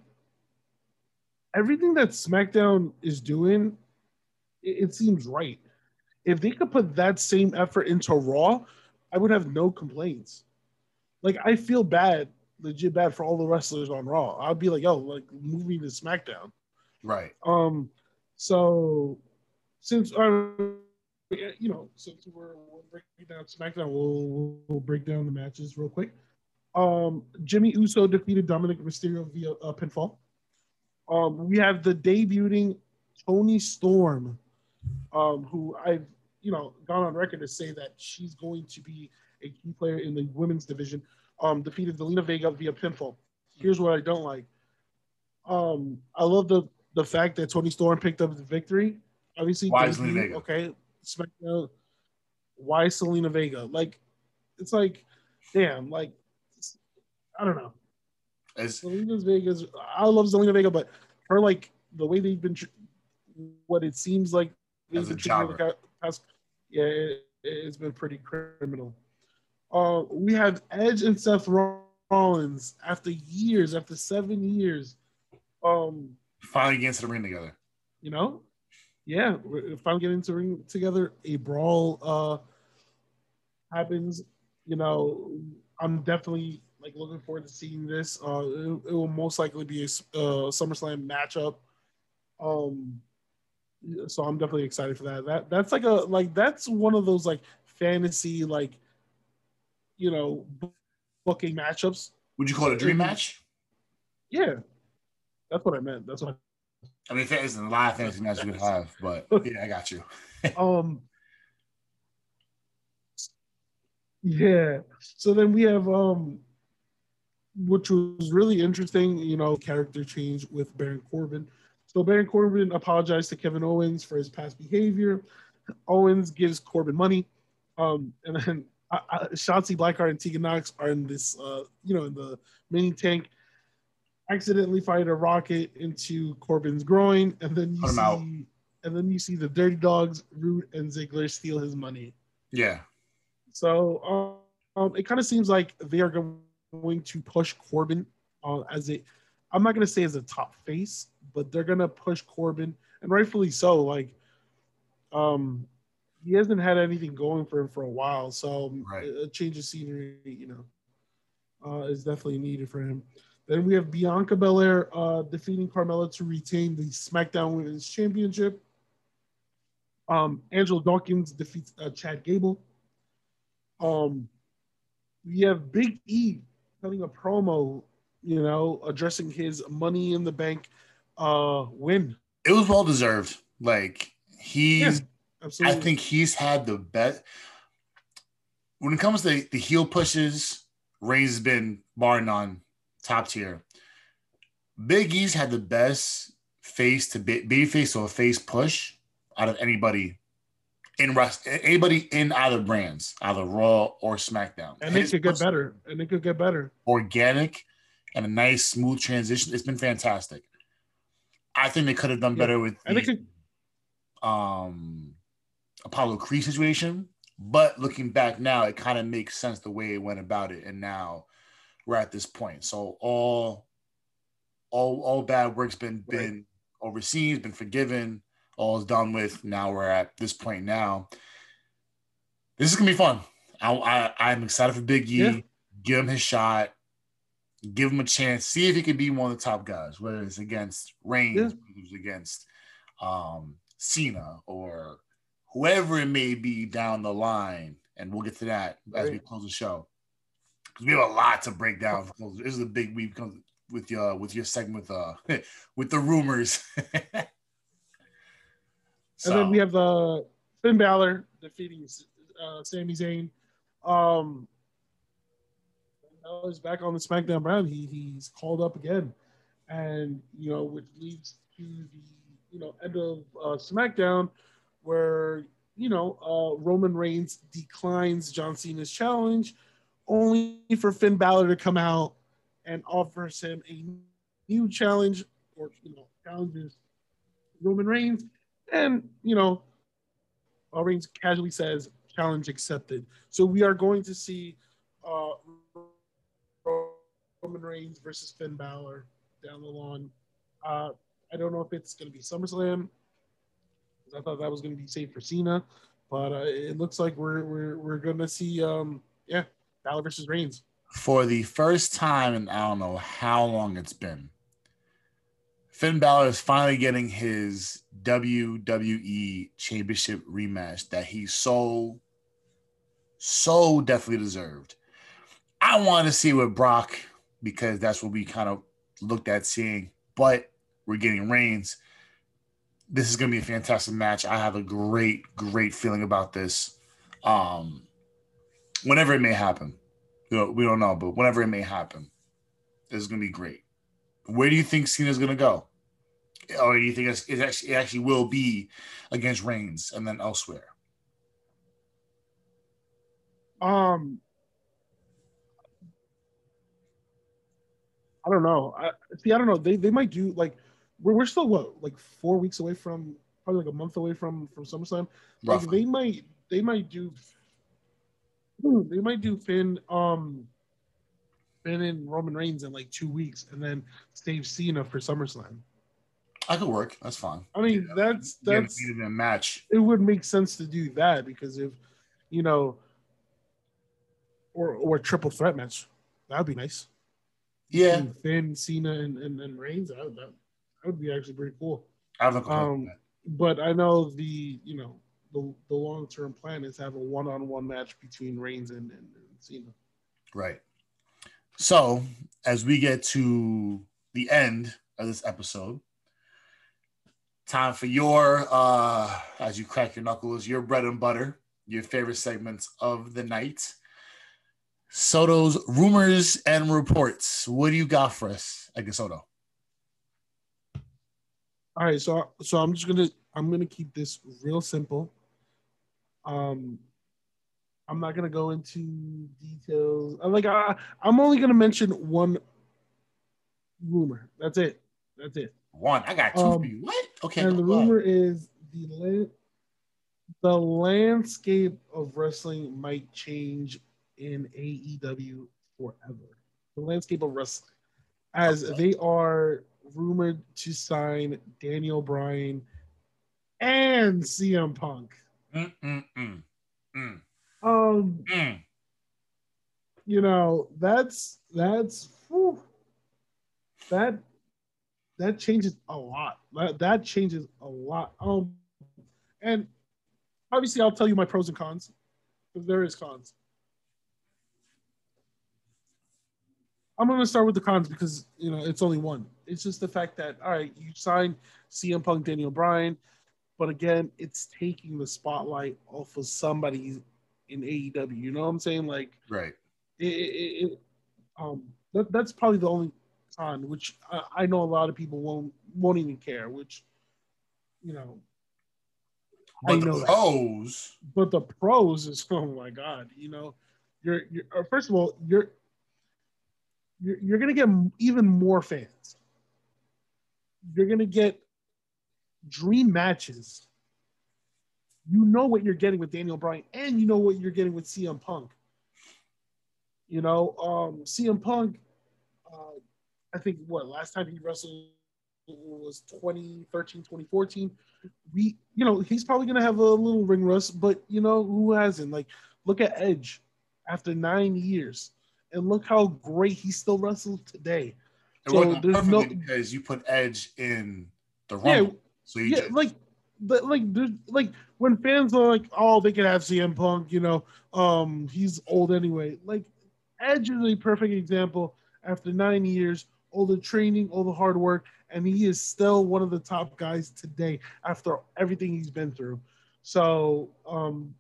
everything that SmackDown is doing, it, it seems right. If they could put that same effort into Raw, I would have no complaints. Like I feel bad, legit bad for all the wrestlers on Raw. I'd be like, yo, like move me to SmackDown. right. Um, so since uh, you know, since we're, we're breaking down SmackDown, we'll, we'll we'll break down the matches real quick. Um, Jimmy Uso defeated Dominik Mysterio via uh, pinfall. Um, we have the debuting Toni Storm, um, who I've you know gone on record to say that she's going to be a key player in the women's division. Um, defeated Zelina Vega via pinfall. Here's what I don't like. Um, I love the the fact that Toni Storm picked up the victory. Obviously, Why Vega? Okay, SmackDown. Why Zelina Vega? Like, it's like, damn, like, I don't know. It's, Zelina's Vega's. I love Zelina Vega, but her like the way they've been, what it seems like As a been jobber. the past, yeah, it, it's been pretty criminal. Uh, we have Edge and Seth Rollins after years, after seven years. Um, finally getting to the ring together. you know, yeah, finally getting to ring together. A brawl uh happens. You know, I'm definitely like looking forward to seeing this. Uh, it, it will most likely be a uh, SummerSlam matchup. Um, so I'm definitely excited for that. That that's like a like that's one of those like fantasy like you know booking matchups. Would you call it a dream match? Yeah, that's what I meant. That's what. I, I mean, there's a lot of fantasy matches we have, but yeah, I got you. um. Yeah. So then we have um which was really interesting, you know, character change with Baron Corbin. So Baron Corbin apologized to Kevin Owens for his past behavior. Owens gives Corbin money. Um, and then uh, uh, Shotzi Blackheart and Tegan Knox are in this, uh, you know, in the mini tank, accidentally fired a rocket into Corbin's groin, and then you see, out. and then you see the Dirty Dogs, Roode and Ziggler steal his money. Yeah. So um, it kind of seems like they are going to push Corbin uh, as a, I'm not going to say as a top face, but they're going to push Corbin, and rightfully so. Like, um, he hasn't had anything going for him for a while, so right. a, change of scenery, you know, uh, is definitely needed for him. Then we have Bianca Belair uh, defeating Carmella to retain the SmackDown Women's Championship. Um, Angelo Dawkins defeats uh, Chad Gable. Um, we have Big E cutting a promo, you know, addressing his Money in the Bank uh, win. It was well deserved. Like he's, yeah, I think he's had the best. When it comes to the heel pushes, Reigns has been bar none, top tier. Big E's had the best face to baby face or face push out of anybody in rest anybody in either brands, either Raw or SmackDown. And it could get better. And it could get better. Organic and a nice smooth transition. It's been fantastic. I think they could have done yeah. better with the, um Apollo Crews situation. But looking back now, it kind of makes sense the way it went about it. And now we're at this point. So all all all bad work's been right. been overseen, been forgiven all is done with. Now we're at this point now. This is gonna be fun. I, I am excited for Big E. Yeah. Give him his shot. Give him a chance. See if he can be one of the top guys, whether it's against Reigns, yeah. whether it's against um, Cena, or whoever it may be down the line. And we'll get to that right. as we close the show. Because we have a lot to break down. This is a big week with your with your segment with uh with the rumors. So. And then we have the Finn Balor defeating uh, Sami Zayn. Um, he's back on the SmackDown brand. He he's called up again, and you know, which leads to the you know end of uh, SmackDown, where you know uh, Roman Reigns declines John Cena's challenge, only for Finn Balor to come out and offers him a new challenge, or you know, challenges Roman Reigns and, you know, Reigns casually says, challenge accepted. So we are going to see uh, Roman Reigns versus Finn Balor down the line. Uh, I don't know if it's going to be SummerSlam. I thought that was going to be safe for Cena, but uh, it looks like we're we're, we're going to see, um, yeah, Balor versus Reigns. For the first time in I don't know how long it's been, Finn Balor is finally getting his WWE Championship rematch that he so, so definitely deserved. I want to see with Brock because that's what we kind of looked at seeing, but we're getting Reigns. This is going to be a fantastic match. I have a great, great feeling about this. Um, whenever it may happen, we don't, we don't know, but whenever it may happen, this is going to be great. Where do you think Cena's going to go? or do you think it's, it actually, it actually will be against Reigns and then elsewhere? Um, I don't know. I see. I don't know. They they might do like we're we're still what like four weeks away from probably like a month away from from SummerSlam. Like they might they might do they might do Finn um Finn and Roman Reigns in like two weeks and then save Cena for SummerSlam. I could work. That's fine. I mean, that's that's in a match. It would make sense to do that because if you know, or or triple threat match. that'd be nice. Yeah, Finn, Cena, and and, and Reigns. That, would- that that would be actually pretty cool. I complaint Um. But I know the you know the the long term plan is have a one on one match between Reigns and, and, and Cena. Right. So, as we get to the end of this episode, time for your, uh, as you crack your knuckles, your bread and butter, your favorite segments of the night. Soto's rumors and reports. What do you got for us, Edgar Soto? All right, so so I'm just gonna I'm gonna keep this real simple. Um, I'm not gonna go into details. I'm like I, I'm only gonna mention one rumor. That's it. That's it. One. I got two Um, for you. What? Okay. and the rumor is the la- the landscape of wrestling might change in AEW forever. The landscape of wrestling, as they are rumored to sign Daniel Bryan and CM Punk. Mm, mm, Um, mm. you know that's that's whew, that that changes a lot. That, that changes a lot. Um and obviously i'll tell you my pros and cons because there is cons i'm going to start with the cons because you know it's only one it's just the fact that all right you signed cm punk daniel bryan but again it's taking the spotlight off of somebody in aew you know what i'm saying like Right. it, it, it um that, that's probably the only con which I, I know a lot of people won't won't even care which you know I know the that. pros. but the pros is oh my god you know you're you're uh, first of all you're you're, you're gonna get even more fans. You're gonna get dream matches. You know what you're getting with Daniel Bryan and you know what you're getting with CM Punk. You know um CM Punk uh, I think what last time he wrestled was 2013 2014 we you know he's probably gonna have a little ring rust but you know who hasn't? Like look at edge after nine years and look how great he still wrestles today. It So there's no- because you put Edge in the yeah so you yeah just, like but like like when fans are like oh they could have CM Punk you know um he's old anyway. Like Edge is a perfect example. After nine years all the training all the hard work and he is still one of the top guys today after everything he's been through. So um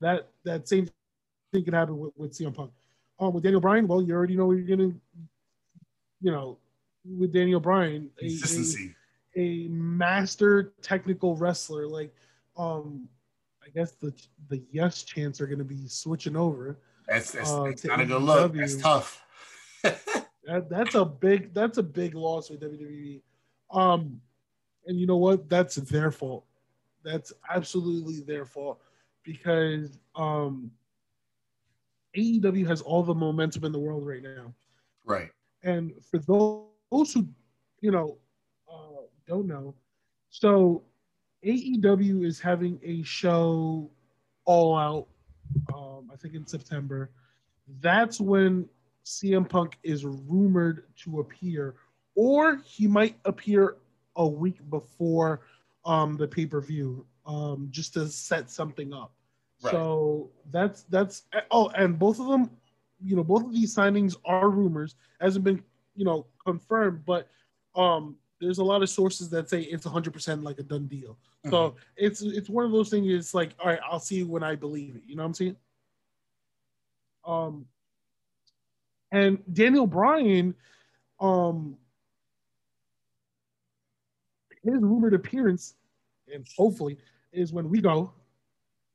that that same thing can happen with, with CM Punk um with Daniel Bryan well you already know what you're gonna you know with Daniel Bryan a- a- a master technical wrestler. Like, um, I guess the the yes chants are going to be switching over. That's, that's, uh, that's not a good look. That's tough. That, that's a big that's a big loss for WWE. Um, and you know what? That's their fault. That's absolutely their fault because um, AEW has all the momentum in the world right now. right. And for those who, you know, uh, don't know, so AEW is having a show all out, um, I think in September. That's when CM Punk is rumored to appear, or he might appear a week before um, the pay per view, um, just to set something up. Right. So that's that's oh, and both of them, you know, both of these signings are rumors, hasn't been you know confirmed, but um, there's a lot of sources that say it's 100 percent like a done deal. So it's it's one of those things. It's like, all right, I'll see when I believe it. You know what I'm saying? Um, and Daniel Bryan, um, his rumored appearance, and hopefully, is when we go,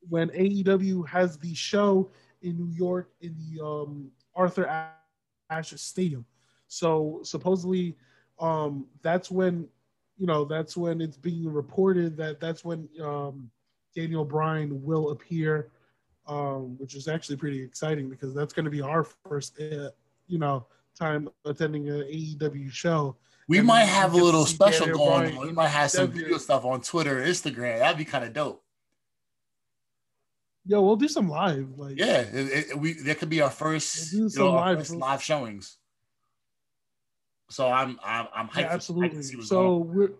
when AEW has the show in New York in the um, Arthur Ashe Stadium. So supposedly, um, that's when you know that's when it's being reported that that's when um, Daniel Bryan will appear, um, which is actually pretty exciting because that's going to be our first, uh, you know, time attending an AEW show. We And might have a little special Daniel going Bryan on. We might have some video stuff on Twitter Instagram. That'd be kind of dope. Yo, we'll do some live. Like Yeah, it, it- we that could be our first, We'll you know, our live, first live showings. So I'm I'm I'm hyped. yeah, I absolutely. So we're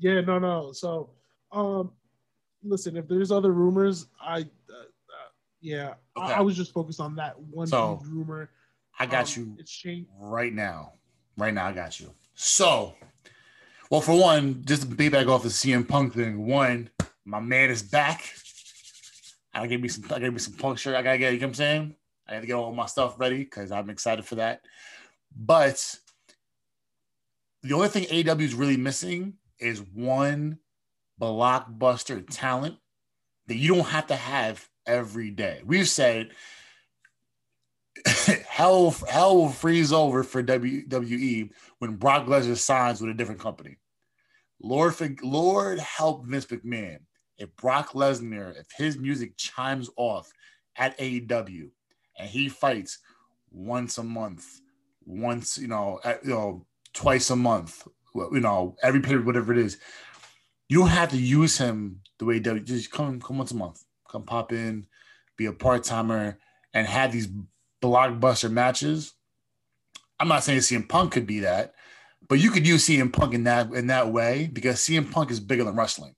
yeah, no, no. So um, listen, if there's other rumors, I uh, uh, yeah, I, Okay. I was just focused on that one So, rumor. I got Um, you It's changed. right now. Right now, I got you. So, well, for one, just to piggyback off the CM Punk thing. One, my man is back. I gotta give me some. I gotta give me some puncture. I gotta get. You know what I'm saying? I to get all my stuff ready because I'm excited for that. But the only thing AEW is really missing is one blockbuster talent that you don't have to have every day. We've said hell, hell will freeze over for WWE when Brock Lesnar signs with a different company. Lord, Lord help Vince McMahon if Brock Lesnar, if his music chimes off at AEW and he fights once a month, once you know, at, you know, twice a month, you know, every period, whatever it is, you don't have to use him the way W. Just come, come once a month, come pop in, be a part timer, and have these blockbuster matches. I'm not saying CM Punk could be that, but you could use CM Punk in that in that way because CM Punk is bigger than wrestling.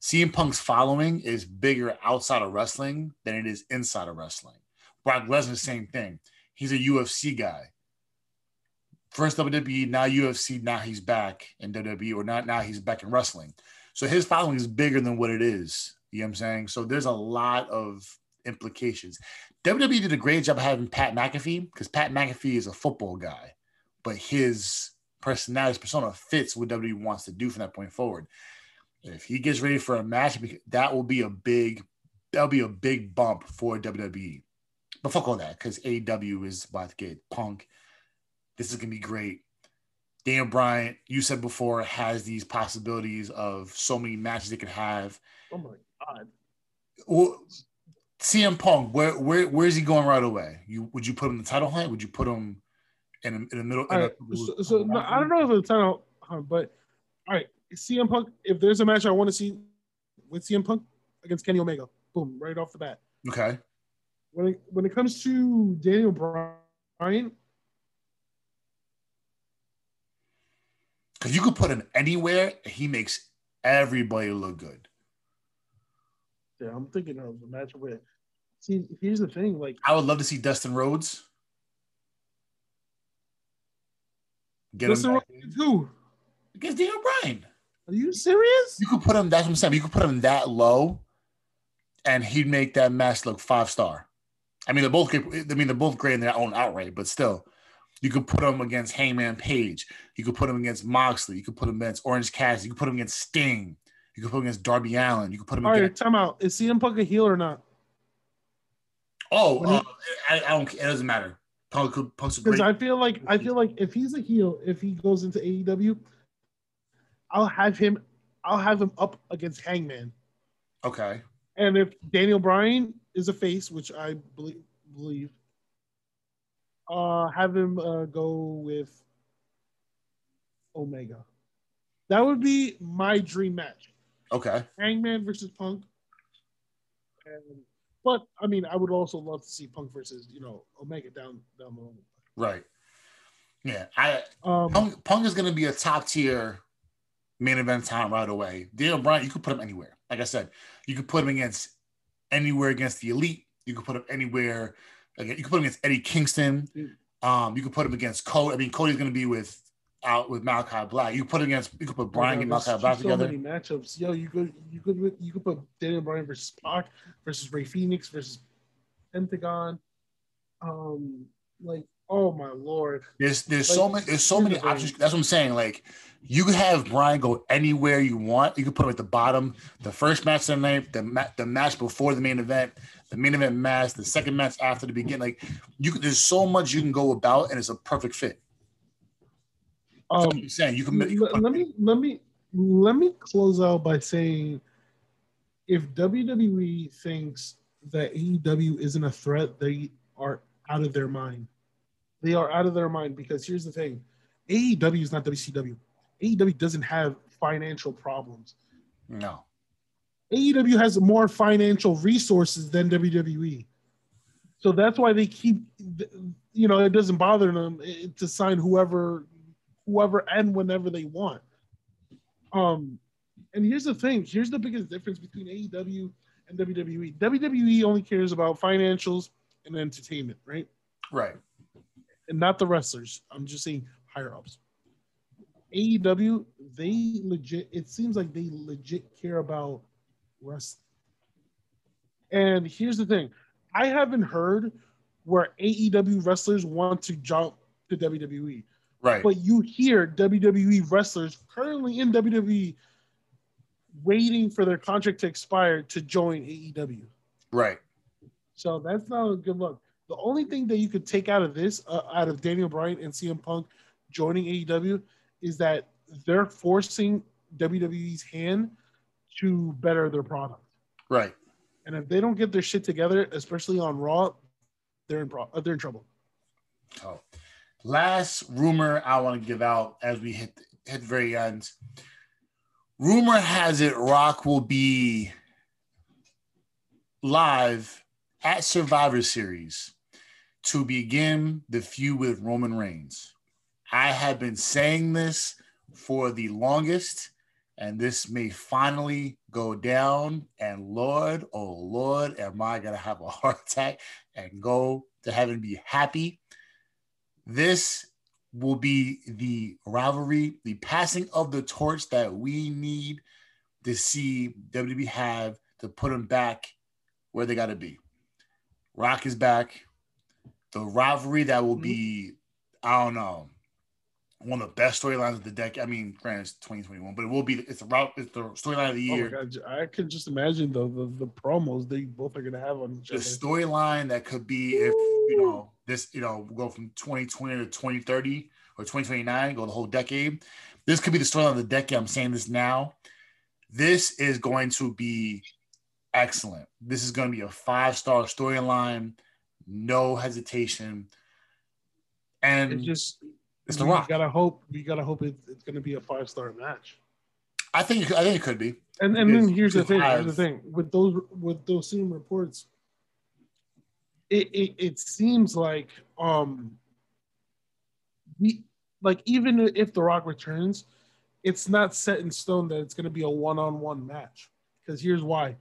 CM Punk's following is bigger outside of wrestling than it is inside of wrestling. Brock Lesnar, same thing. He's a UFC guy. First WWE, now UFC, now he's back in WWE, or not now he's back in wrestling. So his following is bigger than what it is. You know what I'm saying? So there's a lot of implications. WWE did a great job of having Pat McAfee because Pat McAfee is a football guy, but his personality, his persona fits what WWE wants to do from that point forward. If he gets ready for a match, that will be a big, that'll be a big bump for WWE. But fuck all that, because AEW is about to get Punk. This is gonna be great. Daniel Bryan, you said before, has these possibilities of so many matches they could have. Oh my god. Well, CM Punk, where where where is he going right away? You would you put him in the title hunt? Would you put him in, in the middle? in All a- right, so, so no, I don't know if it's a title, huh, but right, CM Punk. If there's a match I want to see with CM Punk against Kenny Omega, boom, right off the bat. Okay. When it, when it comes to Daniel Bryan, Because you could put him anywhere, and he makes everybody look good. yeah, I'm thinking of a match with. See, here's the thing, like I would love to see Dustin Rhodes. Get Dustin him Rhodes who? against Daniel Bryan. Are you serious? You could put him. That's what I'm saying. You could put him that low, and he'd make that match look five star. I mean, they're both. I mean, they're both great in their own outright, but still, you could put him against Hangman Page. You could put him against Moxley. You could put him against Orange Cassidy. You could put him against Sting. You could put him against Darby Allin. You could put him All right, against. time out. Is CM Punk a heel or not? Oh, he- uh, I, I don't. It doesn't matter. Punk, could- Punk's a great. I feel like I feel like if he's a heel, if he goes into AEW, I'll have him. I'll have him up against Hangman. okay. And if Daniel Bryan is a face, which I believe, believe uh, have him uh, go with Omega. That would be my dream match: Okay. Hangman versus Punk. And, but I mean, I would also love to see Punk versus you know Omega down down the road. Right. Yeah. I Um, Punk, Punk is going to be a top tier main event talent right away. Daniel Bryan, you could put him anywhere. Like I said, you could put him against anywhere against the elite. You could put him anywhere. Again, you could put him against Eddie Kingston. Um, you could put him against Cody. I mean, Cody's going to be with out with Malachi Black. You could put him against. You could put Bryan and Malachi Black so together. many matchups. Yo, you could you could you could put Daniel Bryan versus Pac versus Rey Fenix versus Pentagon. Um, like oh my lord. There's there's so many there's so many the options. That's what I'm saying. Like you could have Bryan go anywhere you want. You could put him at the bottom. The first match of the night, the ma- the match before the main event, the main event match, the second match after the beginning. Like you could, there's so much you can go about, and it's a perfect fit. Um, I'm saying you can. you can let me let me let me close out by saying, if WWE thinks that AEW isn't a threat, they are out of their mind. They are out of their mind because here's the thing: AEW is not WCW. AEW doesn't have financial problems. no. AEW has more financial resources than WWE. So that's why they keep, you know, it doesn't bother them eh, to sign whoever, whoever and whenever they want. Um, and here's the thing: here's the biggest difference between AEW and WWE. WWE only cares about financials and entertainment, right? Right. And not the wrestlers. I'm just saying higher ups. AEW, they legit. It seems like they legit care about wrestling. And here's the thing: I haven't heard where AEW wrestlers want to jump to WWE. Right. But you hear WWE wrestlers currently in WWE waiting for their contract to expire to join AEW. Right. So that's not a good look. The only thing that you could take out of this, uh, out of Daniel Bryan and CM Punk joining AEW, is that they're forcing WWE's hand to better their product. Right. And if they don't get their shit together, especially on Raw, they're in pro- uh, they're in trouble. Oh, last rumor I want to give out as we hit hit the very end. Rumor has it Rock will be live at Survivor Series to begin the feud with Roman Reigns. I have been saying this for the longest, and this may finally go down. And Lord, oh Lord, am I gonna have a heart attack and go to heaven be happy? This will be the rivalry, the passing of the torch that we need to see WWE have to put them back where they got to be. Rock is back. The rivalry that will mm-hmm. be, I don't know, one of the best storylines of the decade. I mean, granted, it's 2021, but it will be. It's the route. It's the storyline of the Oh year. god, I could just imagine the the, the promos they both are gonna have on each the other. storyline that could be if you know this, you know, go from 2020 to 2030 or 2029, go the whole decade. This could be the storyline of the decade. I'm saying this now. This is going to be excellent. This is going to be a five star storyline, no hesitation, and It just it's The we Rock. gotta hope we gotta hope it, it's gonna be a five star match. I think I think it could be. And and then here's the thing. Here's the thing with those with those same reports. It, it it seems like um we like even if the Rock returns, it's not set in stone that it's going to be a one on one match. Because here's why.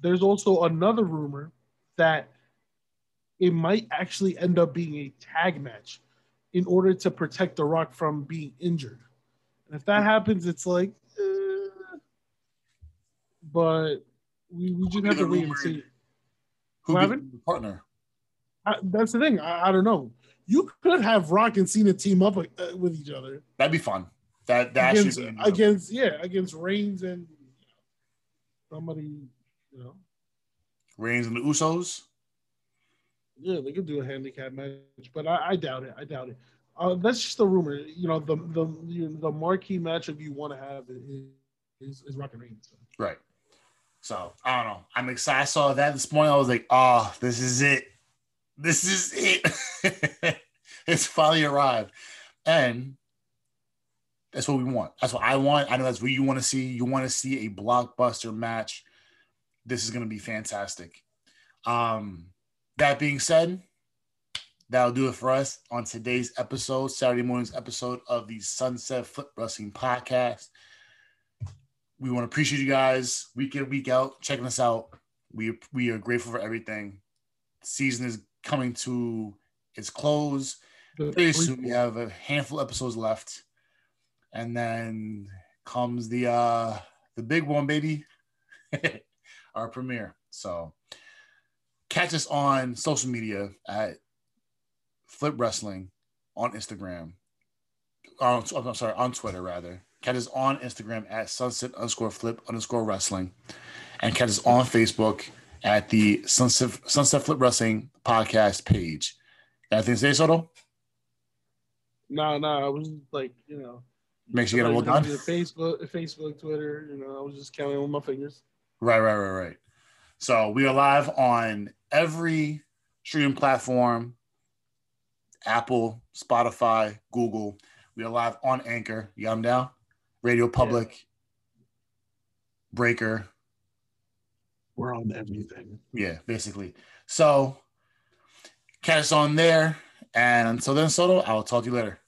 There's also another rumor that it might actually end up being a tag match in order to protect the Rock from being injured. And if that happens, it's like. eh, but we, we just have to wait and see. Who be the partner? I, that's the thing. I, I don't know. You could have Rock and Cena team up uh, with each other That'd be fun. That that against, should be against yeah against Reigns and somebody. You know, Reigns and the Usos. Yeah, they could do a handicap match, but I, I doubt it. I doubt it. Uh, that's just a rumor. You know, the the you know, the marquee match matchup you want to have is, is, is Rock and Reigns. Right. So I don't know. I'm excited. I saw that this morning. I was like, oh, this is it. This is it. it's finally arrived. And that's what we want. That's what I want. I know that's what you want to see. You want to see a blockbuster match. This is going to be fantastic. Um, that being said, that'll do it for us on today's episode, Saturday morning's episode of the Sunset Flip Wrestling Podcast. We want to appreciate you guys week in, week out, checking us out. We we are grateful for everything. season is coming to its close. Pretty soon we have a handful of episodes left. And then comes the uh the big one, baby. Our premiere. So catch us on social media at Flip Wrestling on Instagram. Oh, on, I'm sorry, on Twitter rather. Catch us on Instagram at sunset underscore flip underscore wrestling. And catch us on Facebook at the Sunset, Sunset Flip Wrestling podcast page. Anything to say, Soto? No, no, I was like, you know, Make sure you get it well done. Facebook, Facebook, Twitter. You know, I was just counting on my fingers. Right, right, right, right. So we are live on every streaming platform Apple, Spotify, Google. We are live on Anchor. You got them down? Radio Public, Breaker, we're on everything. Yeah, basically. So catch us on there. And until then, Soto, I'll talk to you later.